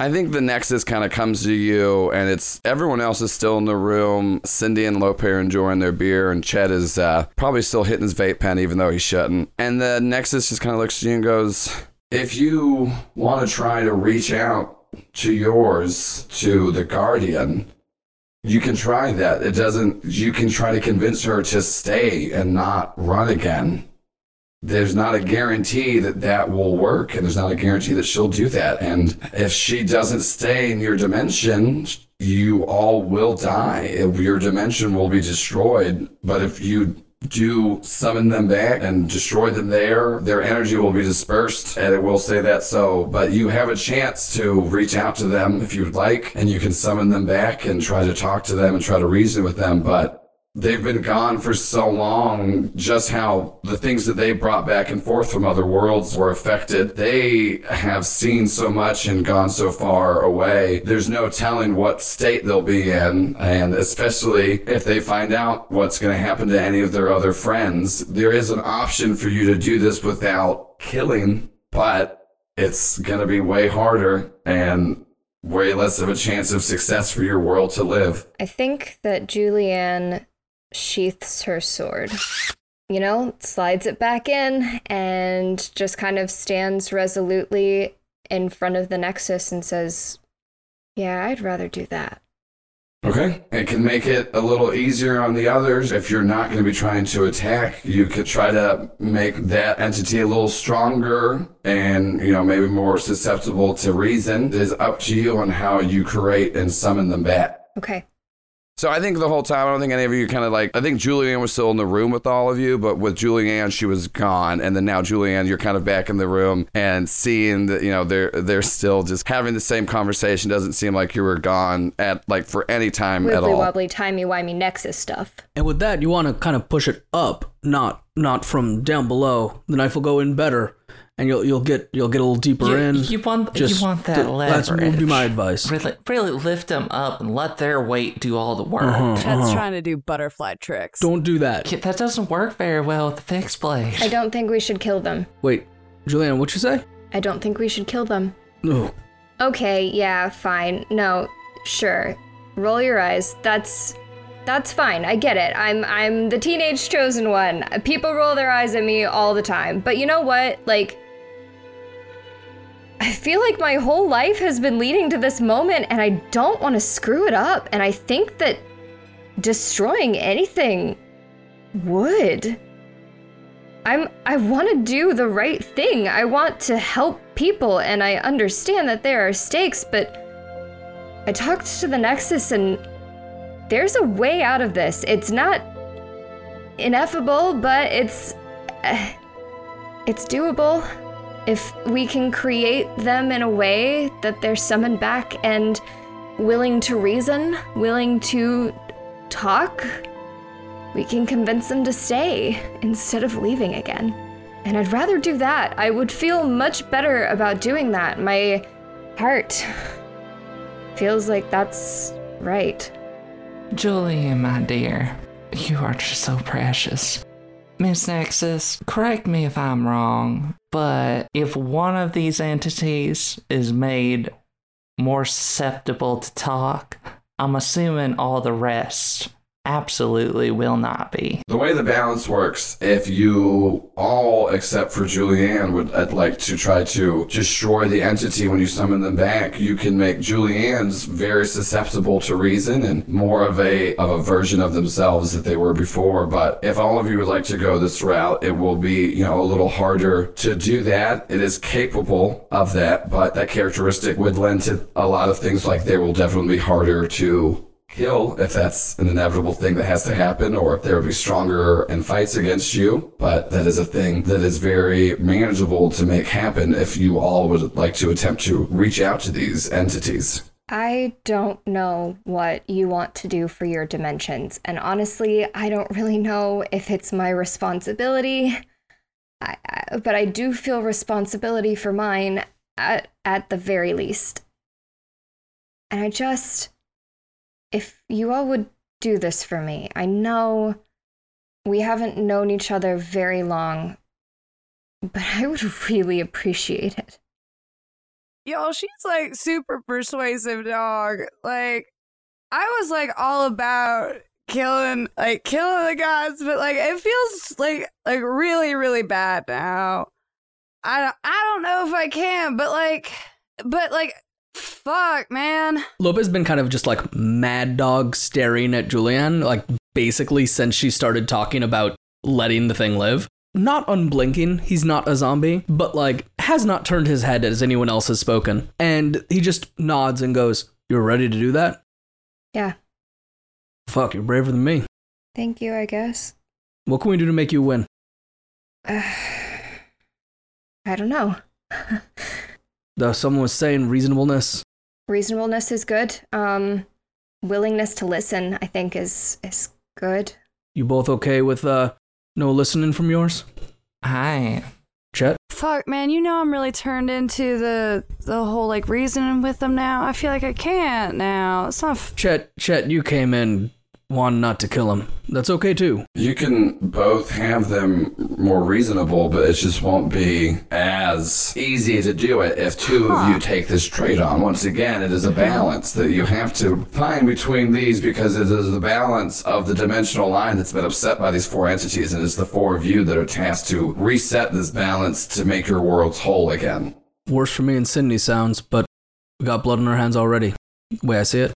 I think the Nexus kind of comes to you, and it's everyone else is still in the room. Cindy and Lope are enjoying their beer, and Chet is uh, probably still hitting his vape pen, even though he shouldn't. And the Nexus just kind of looks at you and goes, If you want to try to reach out to yours, to the Guardian, you can try that. It doesn't, you can try to convince her to stay and not run again there's not a guarantee that that will work and there's not a guarantee that she'll do that. And if she doesn't stay in your dimension you all will die. Your dimension will be destroyed. But if you do summon them back and destroy them there their energy will be dispersed and it will say that so. But you have a chance to reach out to them if you'd like and you can summon them back and try to talk to them and try to reason with them. But they've been gone for so long just how the things that they brought back and forth from other worlds were affected. They have seen so much and gone so far away. There's no telling what state they'll be in and especially if they find out what's going to happen to any of their other friends. There is an option for you to do this without killing but it's going to be way harder and way less of a chance of success for your world to live. I think that Julianne sheaths her sword. you know, slides it back in and just kind of stands resolutely in front of the Nexus and says, Yeah, I'd rather do that. Okay. It can make it a little easier on the others. If you're not going to be trying to attack, you could try to make that entity a little stronger and, you know, maybe more susceptible to reason. It is up to you on how you create and summon them back. Okay. So I think the whole time, I don't think any of you kind of like, I think Julianne was still in the room with all of you, but with Julianne, she was gone. And then now Julianne, you're kind of back in the room and seeing that, you know, they're, they're still just having the same conversation. Doesn't seem like you were gone at like for any time at Wibbly all. wobbly, timey wimey Nexus stuff. And with that, you want to kind of push it up, not not from down below. The knife will go in better, and you'll you'll get you'll get a little deeper You, in. you want Just you want that th- leverage. That's would be my advice. Really, really lift them up and let their weight do all the work. Uh-huh, Chet's uh-huh. trying to do butterfly tricks. Don't do that. That doesn't work very well with the fixed blade. I don't think we should kill them. Wait, Julianne, what you say? I don't think we should kill them. No. Okay, yeah, fine. No, sure. Roll your eyes. That's that's fine. I get it. I'm I'm the teenage chosen one. People roll their eyes at me all the time. But you know what? Like I feel like my whole life has been leading to this moment and I don't want to screw it up. And I think that destroying anything would. I'm I want to do the right thing. I want to help people and I understand that there are stakes, but I talked to the Nexus and there's a way out of this. It's not ineffable, but it's uh, it's doable if we can create them in a way that they're summoned back and willing to reason, willing to talk. We can convince them to stay instead of leaving again. And I'd rather do that. I would feel much better about doing that. My heart feels like that's right. Julian, my dear, you are just so precious. Miss Nexus, correct me if I'm wrong, but if one of these entities is made more susceptible to talk, I'm assuming all the rest absolutely will not be. The way the balance works, if you all, except for Julianne, would I'd like to try to destroy the entity when you summon them back, you can make Julianne's very susceptible to reason and more of a of a version of themselves that they were before. But if all of you would like to go this route, it will be, you know, a little harder to do that. It is capable of that, but that characteristic would lend to a lot of things like they will definitely be harder to kill if that's an inevitable thing that has to happen or if there will be stronger in fights against you but that is a thing that is very manageable to make happen if you all would like to attempt to reach out to these entities I don't know what you want to do for your dimensions, and honestly, I don't really know if it's my responsibility. I, I, but I do feel responsibility for mine at, at the very least. And I just. If you all would do this for me, I know we haven't known each other very long, but I would really appreciate it. Yo, she's like super persuasive dog. Like, I was like all about killing like killing the gods, but like it feels like like really really bad now. I don't, I don't know if I can, but like but like fuck, man. Lopez has been kind of just like mad dog staring at Julianne, like basically since she started talking about letting the thing live. Not unblinking, he's not a zombie, but like has not turned his head as anyone else has spoken. And he just nods and goes, You're ready to do that? Yeah. Fuck, you're braver than me. Thank you, I guess. What can we do to make you win? Uh, I don't know. Though someone was saying reasonableness. Reasonableness is good. Um, willingness to listen, I think, is is good. You both okay with uh no listening from yours? Hi. Chet? Fuck, man, you know I'm really turned into the the whole like reasoning with them now. I feel like I can't now. It's not. F- Chet, Chet, you came in want not to kill him. That's okay too. You can both have them more reasonable, but it just won't be as easy to do it if two of you take this trade on. Once again, it is a balance that you have to find between these because it is the balance of the dimensional line that's been upset by these four entities, and it's the four of you that are tasked to reset this balance to make your worlds whole again. Worse for me and Cindy sounds, but we got blood on our hands already. Way I see it.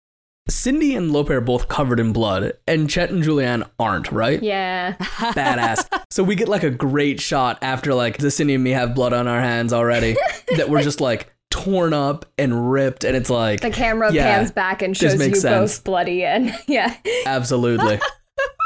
Cindy and Lope are both covered in blood, and Chet and Julianne aren't, right? Yeah. Badass. So we get like a great shot after like the Cindy and me have blood on our hands already that we're just like torn up and ripped, and it's like The camera Yeah, pans back and shows you sense. both bloody and yeah. absolutely.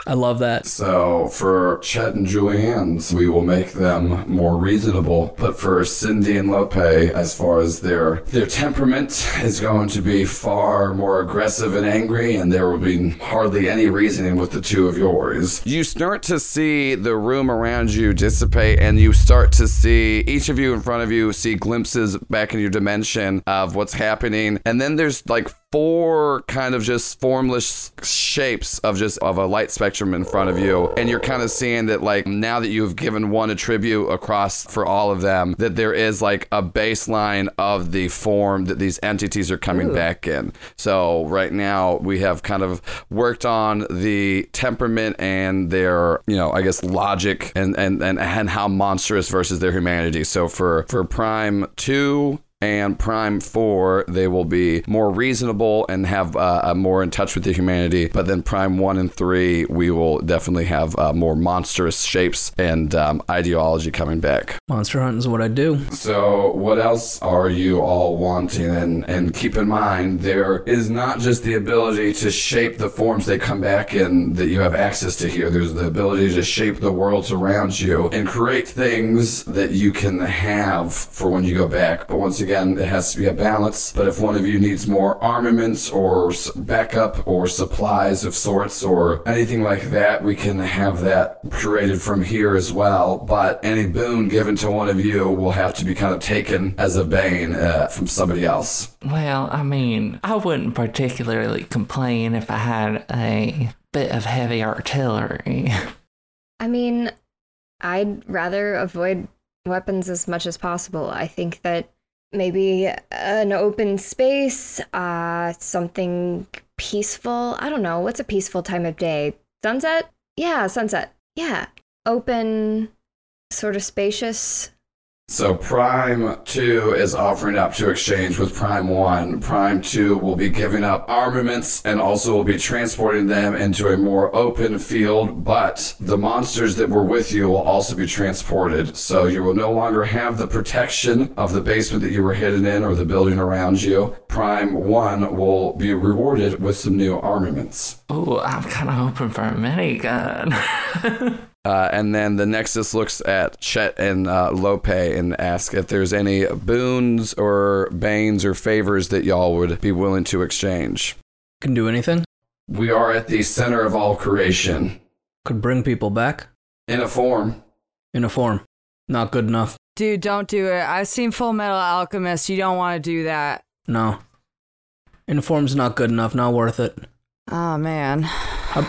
I love that. So for Chet and Julianne's, we will make them more reasonable. But for Cindy and Lope, as far as their their temperament is going to be far more aggressive and angry, and there will be hardly any reasoning with the two of yours. You start to see the room around you dissipate, and you start to see each of you in front of you see glimpses back in your dimension of what's happening, and then there's like four kind of just formless shapes of just of a light spectrum in front of you. And you're kind of seeing that like now that you've given one attribute across for all of them that there is like a baseline of the form that these entities are coming back in. So right now we have kind of worked on the temperament and their you know i guess logic and and and, and how monstrous versus their humanity. So for for prime 2 and Prime 4, they will be more reasonable and have uh, uh, more in touch with the humanity. But then Prime 1 and 3, we will definitely have uh, more monstrous shapes and um, ideology coming back. Monster hunting is what I do. So, what else are you all wanting? And, and keep in mind, there is not just the ability to shape the forms they come back in that you have access to here. There's the ability to shape the worlds around you and create things that you can have for when you go back. But once again, it has to be a balance. But if one of you needs more armaments or backup or supplies of sorts or anything like that, we can have that created from here as well. But any boon given to one of you will have to be kind of taken as a bane uh, from somebody else. Well, I mean, I wouldn't particularly complain if I had a bit of heavy artillery. I mean, I'd rather avoid weapons as much as possible. I think that maybe an open space, uh, something peaceful. I don't know. What's a peaceful time of day? Sunset? Yeah, sunset. Yeah. Open, sort of spacious. So Prime 2 is offering up to exchange with Prime 1. Prime 2 will be giving up armaments and also will be transporting them into a more open field, but the monsters that were with you will also be transported. So you will no longer have the protection of the basement that you were hidden in or the building around you. Prime 1 will be rewarded with some new armaments. Oh, I'm kind of hoping for a minigun. Uh, and then the Nexus looks at Chet and uh, Lope and asks if there's any boons or banes or favors that y'all would be willing to exchange. Can do anything. We are at the center of all creation. Could bring people back In a form. in a form. Not good enough. Dude, don't do it. I've seen Fullmetal Alchemist. You don't want to do that. No. In a form's not good enough. Not worth it. Oh, man. How,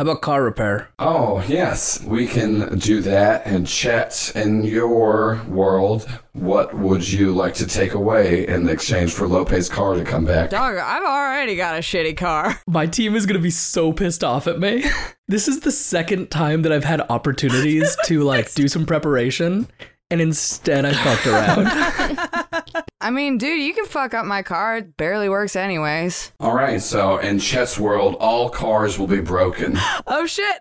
how about car repair? Oh, yes, we can do that. And Chet in your world, what would you like to take away in exchange for Lope's car to come back? Dog, I've already got a shitty car. My team is gonna be so pissed off at me. This is the second time that I've had opportunities to like do some preparation, and instead I fucked around. I mean, dude, you can fuck up my car. It barely works anyways. All right, so in Chet's world, all cars will be broken. Oh, shit.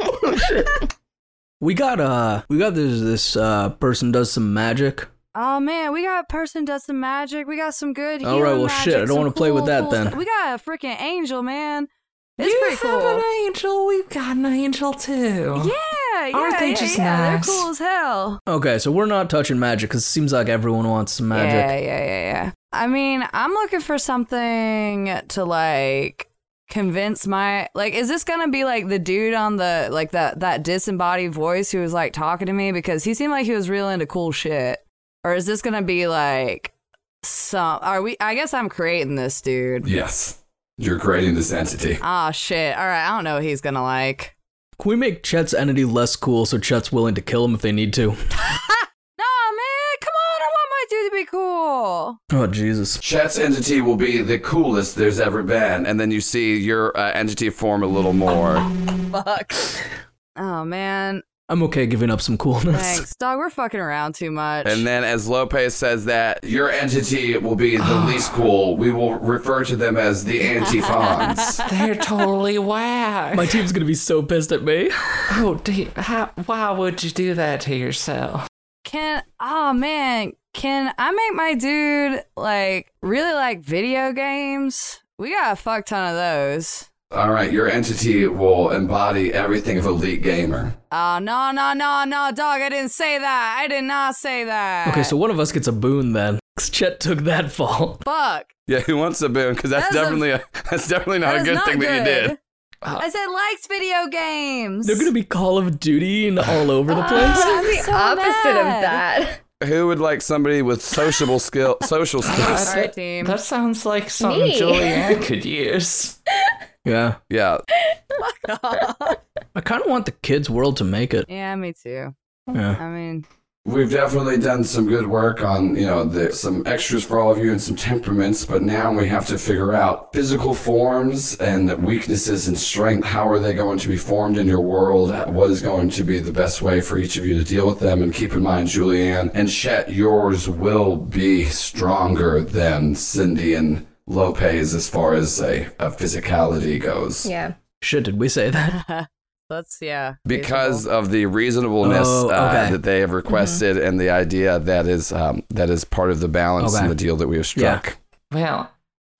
Oh shit. We got uh, we got this this uh person does some magic. Oh man, we got a person does some magic. We got some good. All right, healing well, shit, I don't wanna play with that cool then. stuff. We got a freaking angel, man. It's you pretty have an angel. We've got an angel too. Yeah, yeah, Aren't they yeah, just yeah. nice? They're cool as hell. Okay, so we're not touching magic because it seems like everyone wants some magic. Yeah, yeah, yeah, yeah. I mean, I'm looking for something to like convince my like is this gonna be like the dude on the like that that disembodied voice who was like talking to me because he seemed like he was real into cool shit or is this gonna be like some are we i guess i'm creating this dude Yes. You're creating this entity. Oh shit. All right, I don't know what he's gonna like. Can we make Chet's entity less cool so Chet's willing to kill him if they need to? No, man, come on. I want my dude to be cool. Oh Jesus. Chet's entity will be the coolest there's ever been, and then you see your uh, entity form a little more. Fuck. Oh man. I'm okay giving up some coolness. Thanks. Dog, we're fucking around too much. And then, as Lopez says that your entity will be the least cool, we will refer to them as the anti-fawns. They're totally whack. My team's gonna be so pissed at me. oh, dude, how, why would you do that to yourself? Can oh man, can I make my dude like really like video games? We got a fuck ton of those. All right, your entity will embody everything of elite gamer. Oh no no no no dog, I didn't say that. I did not say that. Okay, so one of us gets a boon then. Chet took that fall. fuck. Yeah, who wants a boon? Because that's, That's definitely a, that's definitely not That a good not thing that you did. good. I said likes video games. They're gonna be Call of Duty and all over the ah, place. I'm the so opposite of that. Who would like somebody with sociable skill, social skills? All right, team. That sounds like something Me. Julianne could use. Yeah. Yeah, I kind of want the kids' world to make it. yeah, me too. Yeah. I mean, we've definitely done some good work on you know the, some extras for all of you and some temperaments, but now we have to figure out physical forms and weaknesses and strength. How are they going to be formed in your world? What is going to be the best way for each of you to deal with them? And keep in mind, Julianne and Chet, yours will be stronger than Cindy and Lopez as far as a, a physicality goes. Yeah. Shit, did we say that? let's yeah. because of the reasonableness Oh, uh, that they have requested and the idea that is um, that is part of the balance Okay. and the deal that we have struck. Well,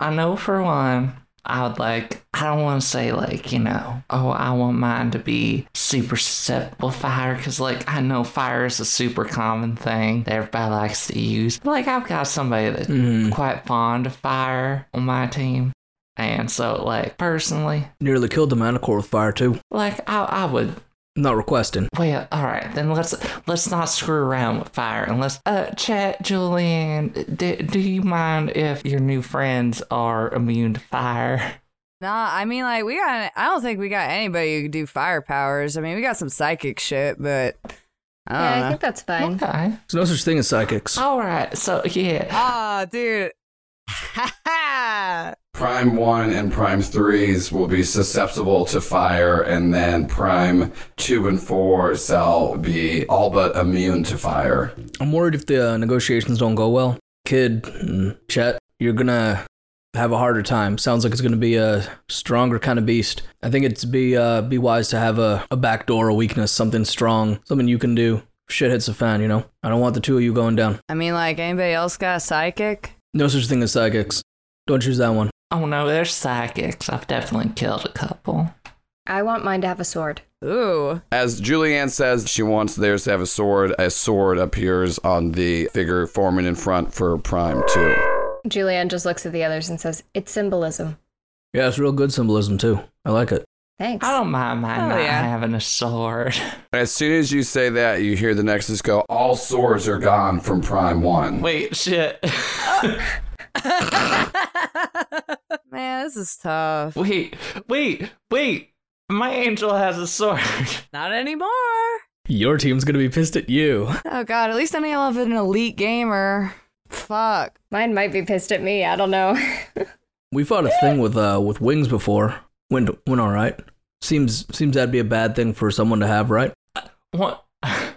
I know for one, I would like, I don't want to say like, you know, oh, I want mine to be super susceptible to fire because, like, I know fire is a super common thing that everybody likes to use. But, like, I've got somebody that's Mm, quite fond of fire on my team. And so, like, personally, nearly killed the Manticore with fire too. like, I, I would I'm not requesting. Well, all right, then let's let's not screw around with fire and let's uh Chet, Julian. Do, do you mind if your new friends are immune to fire? Nah, I mean like we got. I don't think we got anybody who can do fire powers. I mean we got some psychic shit, but I don't Yeah, I think that's fine. Okay. There's no such thing as psychics. All right. So yeah. Ah, dude. Prime one and prime threes will be susceptible to fire, and then prime two and four shall be all but immune to fire. I'm worried if the uh, negotiations don't go well. Kid, and Chet, you're gonna have a harder time. Sounds like it's gonna be a stronger kind of beast. I think it's be uh be wise to have a, a back door, a weakness, something strong, something you can do. Shit hits the fan, you know. I don't want the two of you going down. I mean like anybody else got a psychic? No such thing as psychics. Don't choose that one. Oh no, they're psychics. I've definitely killed a couple. I want mine to have a sword. Ooh. As Julianne says, she wants theirs to have a sword. A sword appears on the figure forming in front for prime two. Julianne just looks at the others and says, It's symbolism. Yeah, it's real good symbolism too. I like it. Thanks. I don't mind mine Oh, not yeah. having a sword. As soon as you say that, you hear the Nexus go, All swords are gone from prime one. Wait, shit. Man, this is tough. wait, wait, wait. My angel has a sword. Not anymore. Your team's gonna be pissed at you. Oh god, at least I know I'll have an elite gamer. Fuck. Mine might be pissed at me. I don't know. We fought a thing with uh with wings before. Went went all right. Seems seems that'd be a bad thing for someone to have, right? What?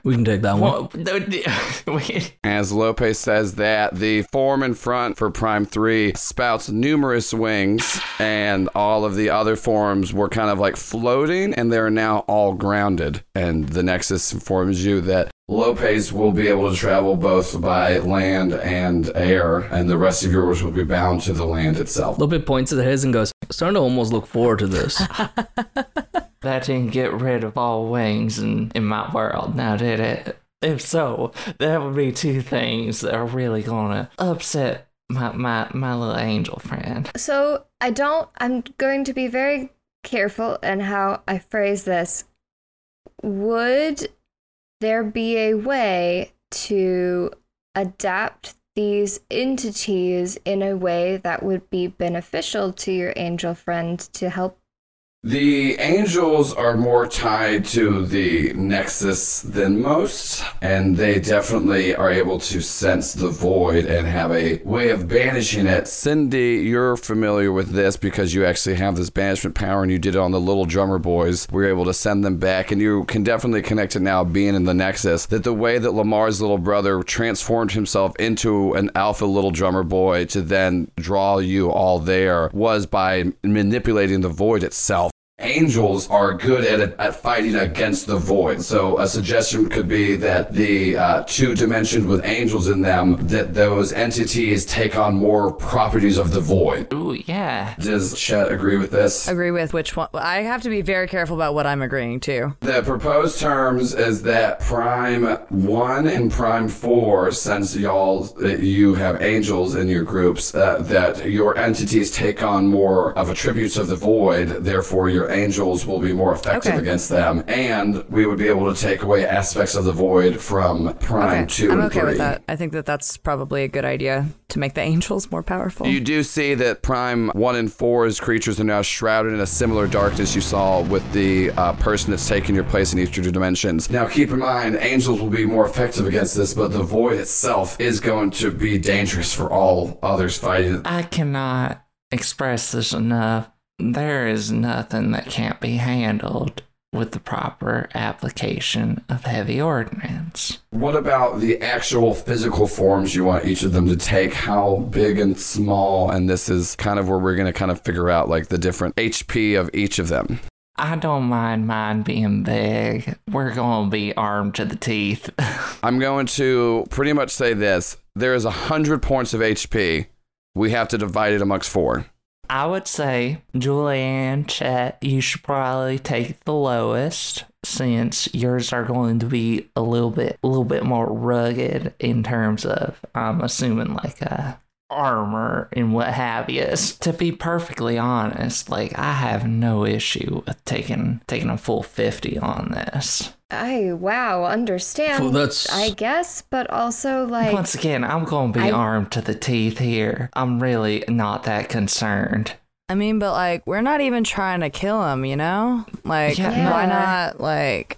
We can take that one. What? no, d- Wait. As Lopez says that, the form in front for Prime 3 spouts numerous wings, and all of the other forms were kind of like floating, and they're now all grounded. And the Nexus informs you that Lopez will be able to travel both by land and air, and the rest of yours will be bound to the land itself. Lopez points at his and goes, starting to almost look forward to this. That didn't get rid of all wings in, in my world, now did it? If so, that would be two things that are really gonna upset my, my, my little angel friend. so I don't, I'm going to be very careful in how I phrase this. Would there be a way to adapt these entities in a way that would be beneficial to your angel friend to help The angels are more tied to the Nexus than most, and they definitely are able to sense the void and have a way of banishing it. Cindy, you're familiar with this because you actually have this banishment power and you did it on the little drummer boys. We were able to send them back, and you can definitely connect it now being in the Nexus. That the way that Lamar's little brother transformed himself into an alpha little drummer boy to then draw you all there was by manipulating the void itself angels are good at, at fighting against the void. So a suggestion could be that the uh, two dimensions with angels in them, that those entities take on more properties of the void. Ooh, yeah. Does Chet agree with this? Agree with which one? I have to be very careful about what I'm agreeing to. The proposed terms is that Prime 1 and Prime 4, since y'all, that you have angels in your groups, uh, that your entities take on more of attributes of the void, therefore your angels will be more effective Okay. against them, and we would be able to take away aspects of the void from Prime Okay, 2 I'm and okay 3. with that. I think that that's probably a good idea to make the angels more powerful. You do see that Prime 1 and Four's creatures are now shrouded in a similar darkness you saw with the uh, person that's taking your place in each of your dimensions. Now, keep in mind, angels will be more effective against this, but the void itself is going to be dangerous for all others fighting. I cannot express this enough. There is nothing that can't be handled with the proper application of heavy ordnance. What about the actual physical forms you want each of them to take? How big and small? And this is kind of where we're going to kind of figure out like the different HP of each of them. I don't mind mine being big. We're going to be armed to the teeth. I'm going to pretty much say this. There is a hundred points of HP. We have to divide it amongst four. I would say, Julianne, Chet, you should probably take the lowest since yours are going to be a little bit a little bit more rugged in terms of I'm assuming like uh armor and what have you. To be perfectly honest, like I have no issue with taking taking a full 50 on this. I wow, understand. Well, that's- I guess, but also like Once again, I'm going to be I- armed to the teeth here. I'm really not that concerned. I mean, but like, we're not even trying to kill him, you know? Like, Yeah. why not, like,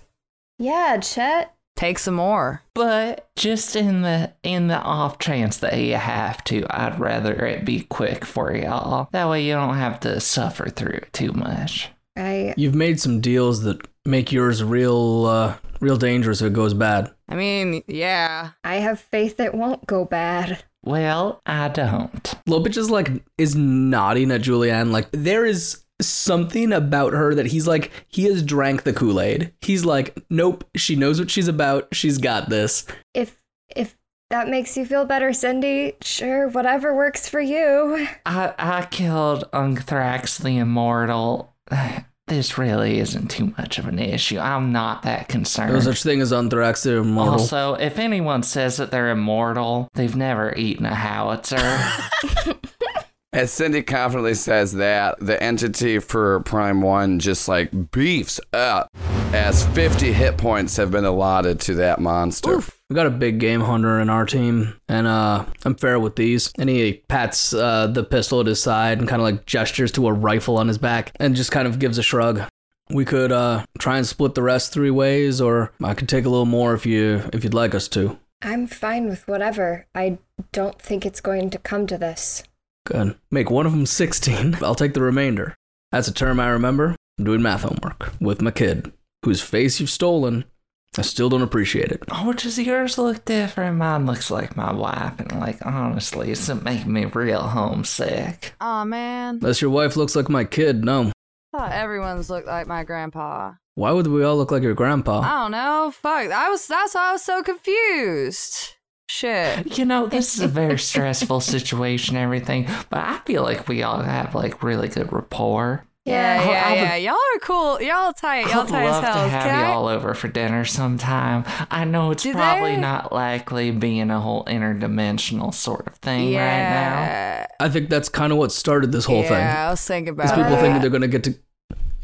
yeah, Chet. Take some more? But just in the in the off chance that you have to, I'd rather it be quick for y'all. That way you don't have to suffer through it too much. I You've made some deals that make yours real, uh, real dangerous if it goes bad. I mean, yeah. I have faith it won't go bad. Well, I don't. Lopich is like is nodding at Julianne. Like there is something about her that he's like he has drank the Kool Aid. He's like, nope, she knows what she's about. She's got this. If if that makes you feel better, Cindy, sure, whatever works for you. I I killed Unthrax the Immortal. This really isn't too much of an issue. I'm not that concerned. No such thing as Anthrax. They're immortal. Also, if anyone says that they're immortal, they've never eaten a howitzer. As Cindy confidently says that, the entity for Prime 1 just like beefs up as 50 hit points have been allotted to that monster. We got a big game hunter in our team, and uh, I'm fair with these. And he pats uh, the pistol at his side and kind of like gestures to a rifle on his back, and just kind of gives a shrug. We could uh, try and split the rest three ways, or I could take a little more if you if you'd like us to. I'm fine with whatever. I don't think it's going to come to this. Good. Make one of them 16. I'll take the remainder. That's a term I remember. I'm doing math homework with my kid, whose face you've stolen. I still don't appreciate it. oh, does yours look different? Mine looks like my wife, and like honestly, it's making me real homesick. Aw, man. Unless your wife looks like my kid, no. I thought everyone's looked like my grandpa. Why would we all look like your grandpa? I don't know. Fuck. I was. That's why I was so confused. Shit. You know, this is a very stressful situation, everything, but I feel like we all have like really good rapport. Yeah, I- yeah, I would- yeah. Y'all are cool. Y'all tight. Y'all I'd tight as love to have Can you I- all over for dinner sometime. I know it's Do probably they? not likely being a whole interdimensional sort of thing right now. I think that's kind of what started this whole yeah, thing. I was thinking Because about people that. think they're gonna get to.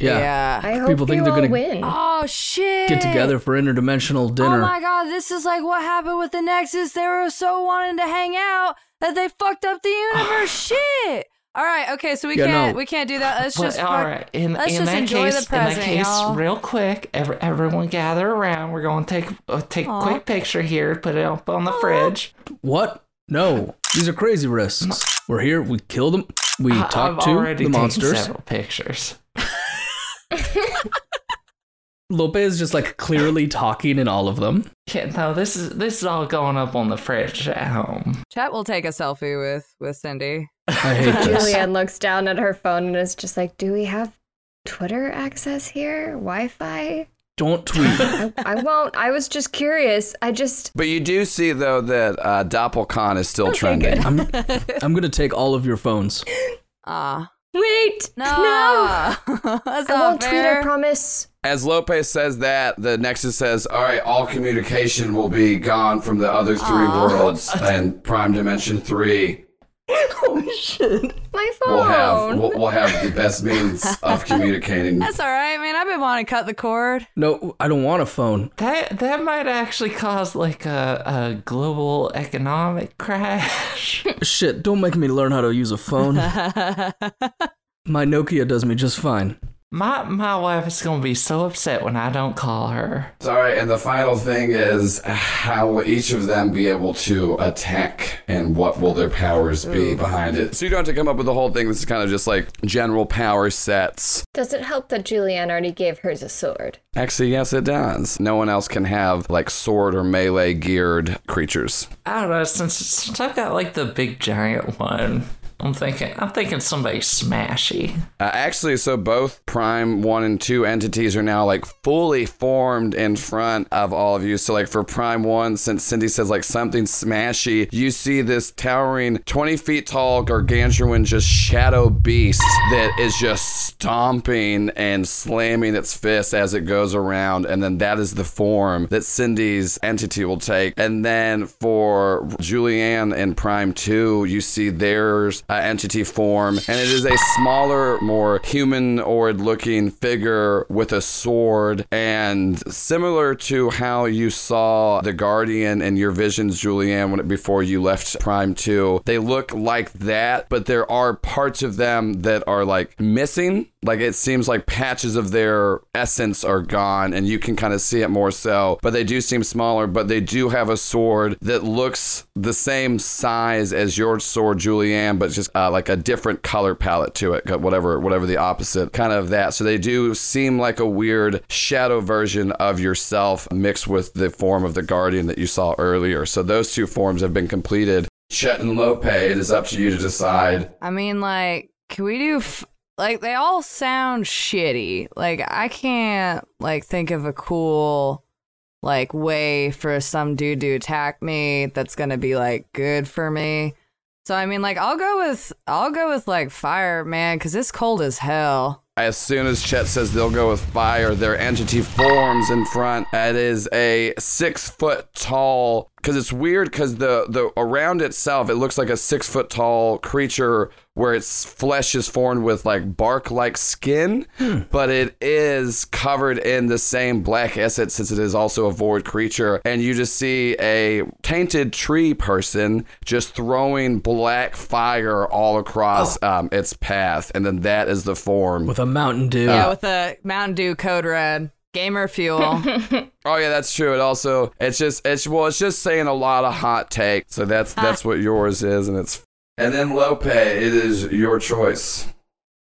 Yeah. Yeah. I hope People think you they're gonna win. Oh shit! Get together for interdimensional dinner. Oh my god, this is like what happened with the Nexus. They were so wanting to hang out that they fucked up the universe. shit. All right, okay, so we Yeah, can't no. we can't do that. Let's Well, just all fuck- right. In, let's in just that enjoy case, the present, in that case, y'all. real quick, every, everyone gather around. We're going to take uh, take Aw. a quick picture here, put it up on the fridge. What? No. These are crazy risks. We're here. We kill them. We I- talk I've to the monsters. several pictures. Lope is just like clearly talking in all of them. Yeah, no, this is this is all going up on the fridge at home. Chet will take a selfie with with Cindy. I hate this. Julianne looks down at her phone and is just like, "Do we have Twitter access here? Wi-Fi?" Don't tweet. I, I won't. I was just curious. I just But you do see though that uh, Doppelcon is still trending. I'm, I'm gonna take all of your phones. Ah, wait. no, no. that's I not won't tweet. I promise. As Lopez says that, the Nexus says, "All right, all communication will be gone from the other three Aw. worlds and Prime Dimension Three. My phone. We'll have we'll, we'll have the best means of communicating." That's all right, man. I've been wanting to cut the cord. No, I don't want a phone. That that might actually cause like a, a global economic crash. Shit, don't make me learn how to use a phone. My Nokia does me just fine. My my wife is gonna be so upset when I don't call her. All right, and the final thing is how will each of them be able to attack and what will their powers be behind it? So you don't have to come up with the whole thing. This is kind of just like general power sets. Does it help that Julianne already gave hers a sword? Actually, yes, it does. No one else can have like sword or melee geared creatures. I don't know since, since I've got like the big giant one. I'm thinking I'm thinking somebody smashy. Uh, actually, so both Prime 1 and 2 entities are now like fully formed in front of all of you. So, like for Prime 1, since Cindy says like something smashy, you see this towering 20 feet tall gargantuan just shadow beast that is just stomping and slamming its fist as it goes around. And then that is the form that Cindy's entity will take. And then for Julianne and Prime 2, you see theirs uh, entity form. And it is a smaller, more humanoid looking figure with a sword. And similar to how you saw the Guardian in your visions, Julianne, when, before you left Prime 2, they look like that, but there are parts of them that are like missing. Like it seems like patches of their essence are gone, and you can kind of see it more so. But they do seem smaller, but they do have a sword that looks the same size as your sword, Julianne, but just uh, like a different color palette to it, whatever, whatever the opposite kind of that. So they do seem like a weird shadow version of yourself mixed with the form of the guardian that you saw earlier. So those two forms have been completed. Chet and Lope, it is up to you to decide. I mean, like, can we do f- like they all sound shitty. Like I can't like think of a cool like way for some dude to attack me that's gonna be like good for me. So I mean, like I'll go with I'll go with like fire, man, because it's cold as hell. As soon as Chet says they'll go with fire, their entity forms in front. It is a six foot tall. Because it's weird. Because the the around itself, it looks like a six foot tall creature where its flesh is formed with like bark like skin, but it is covered in the same black essence since it is also a void creature. And you just see a tainted tree person just throwing black fire all across um, its path, and then that is the form. With a Mountain Dew. yeah, with a Mountain Dew code red. Gamer fuel. Oh yeah, that's true. It also it's just it's well it's just saying a lot of hot take. So that's that's what yours is, and it's and then Lope, it is your choice.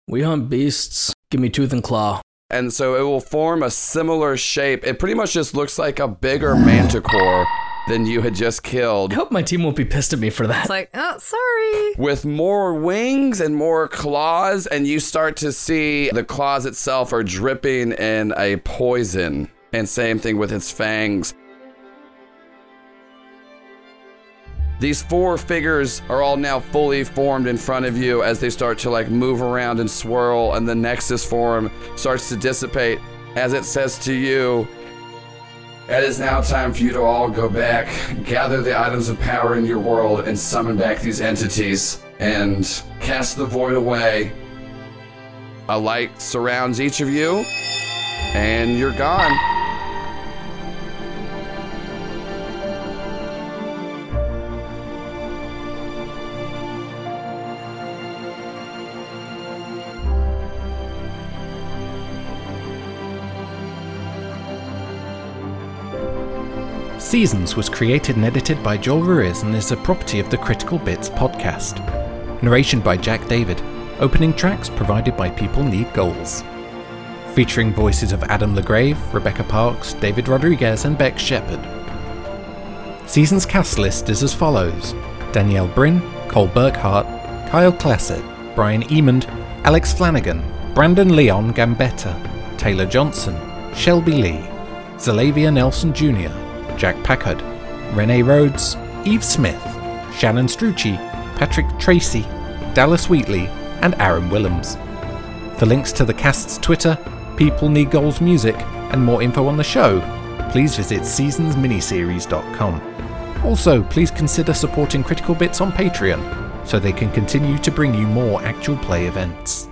We hunt beasts. Give me tooth and claw. And so it will form a similar shape. It pretty much just looks like a bigger manticore than you had just killed. I hope my team won't be pissed at me for that. it's like, oh, sorry. With more wings and more claws, and you start to see the claws itself are dripping in a poison. And same thing with its fangs. These four figures are all now fully formed in front of you as they start to like move around and swirl, and the Nexus form starts to dissipate as it says to you, It is now time for you to all go back, gather the items of power in your world, and summon back these entities, and cast the void away A light surrounds each of you, and you're gone. Seasons was created and edited by Joel Ruiz and is a property of the Critical Bits podcast. Narration by Jack David. Opening tracks provided by People Need Goals. Featuring voices of Adam LeGrave, Rebecca Parks, David Rodriguez, and Beck Shepard. Seasons cast list is as follows Danielle Brin, Cole Burkhart, Kyle Classett, Brian Emond, Alex Flanagan, Brandon Leon Gambetta, Taylor Johnson, Shelby Lee, Zalavia Nelson Jr., Jack Packard, Renee Rhodes, Eve Smith, Shannon Strucci, Patrick Tracy, Dallas Wheatley, and Aaron Willems. For links to the cast's Twitter, People Need Goals music, and more info on the show, please visit seasonsminiseries.com. Also, please consider supporting Critical Bits on Patreon so they can continue to bring you more actual play events.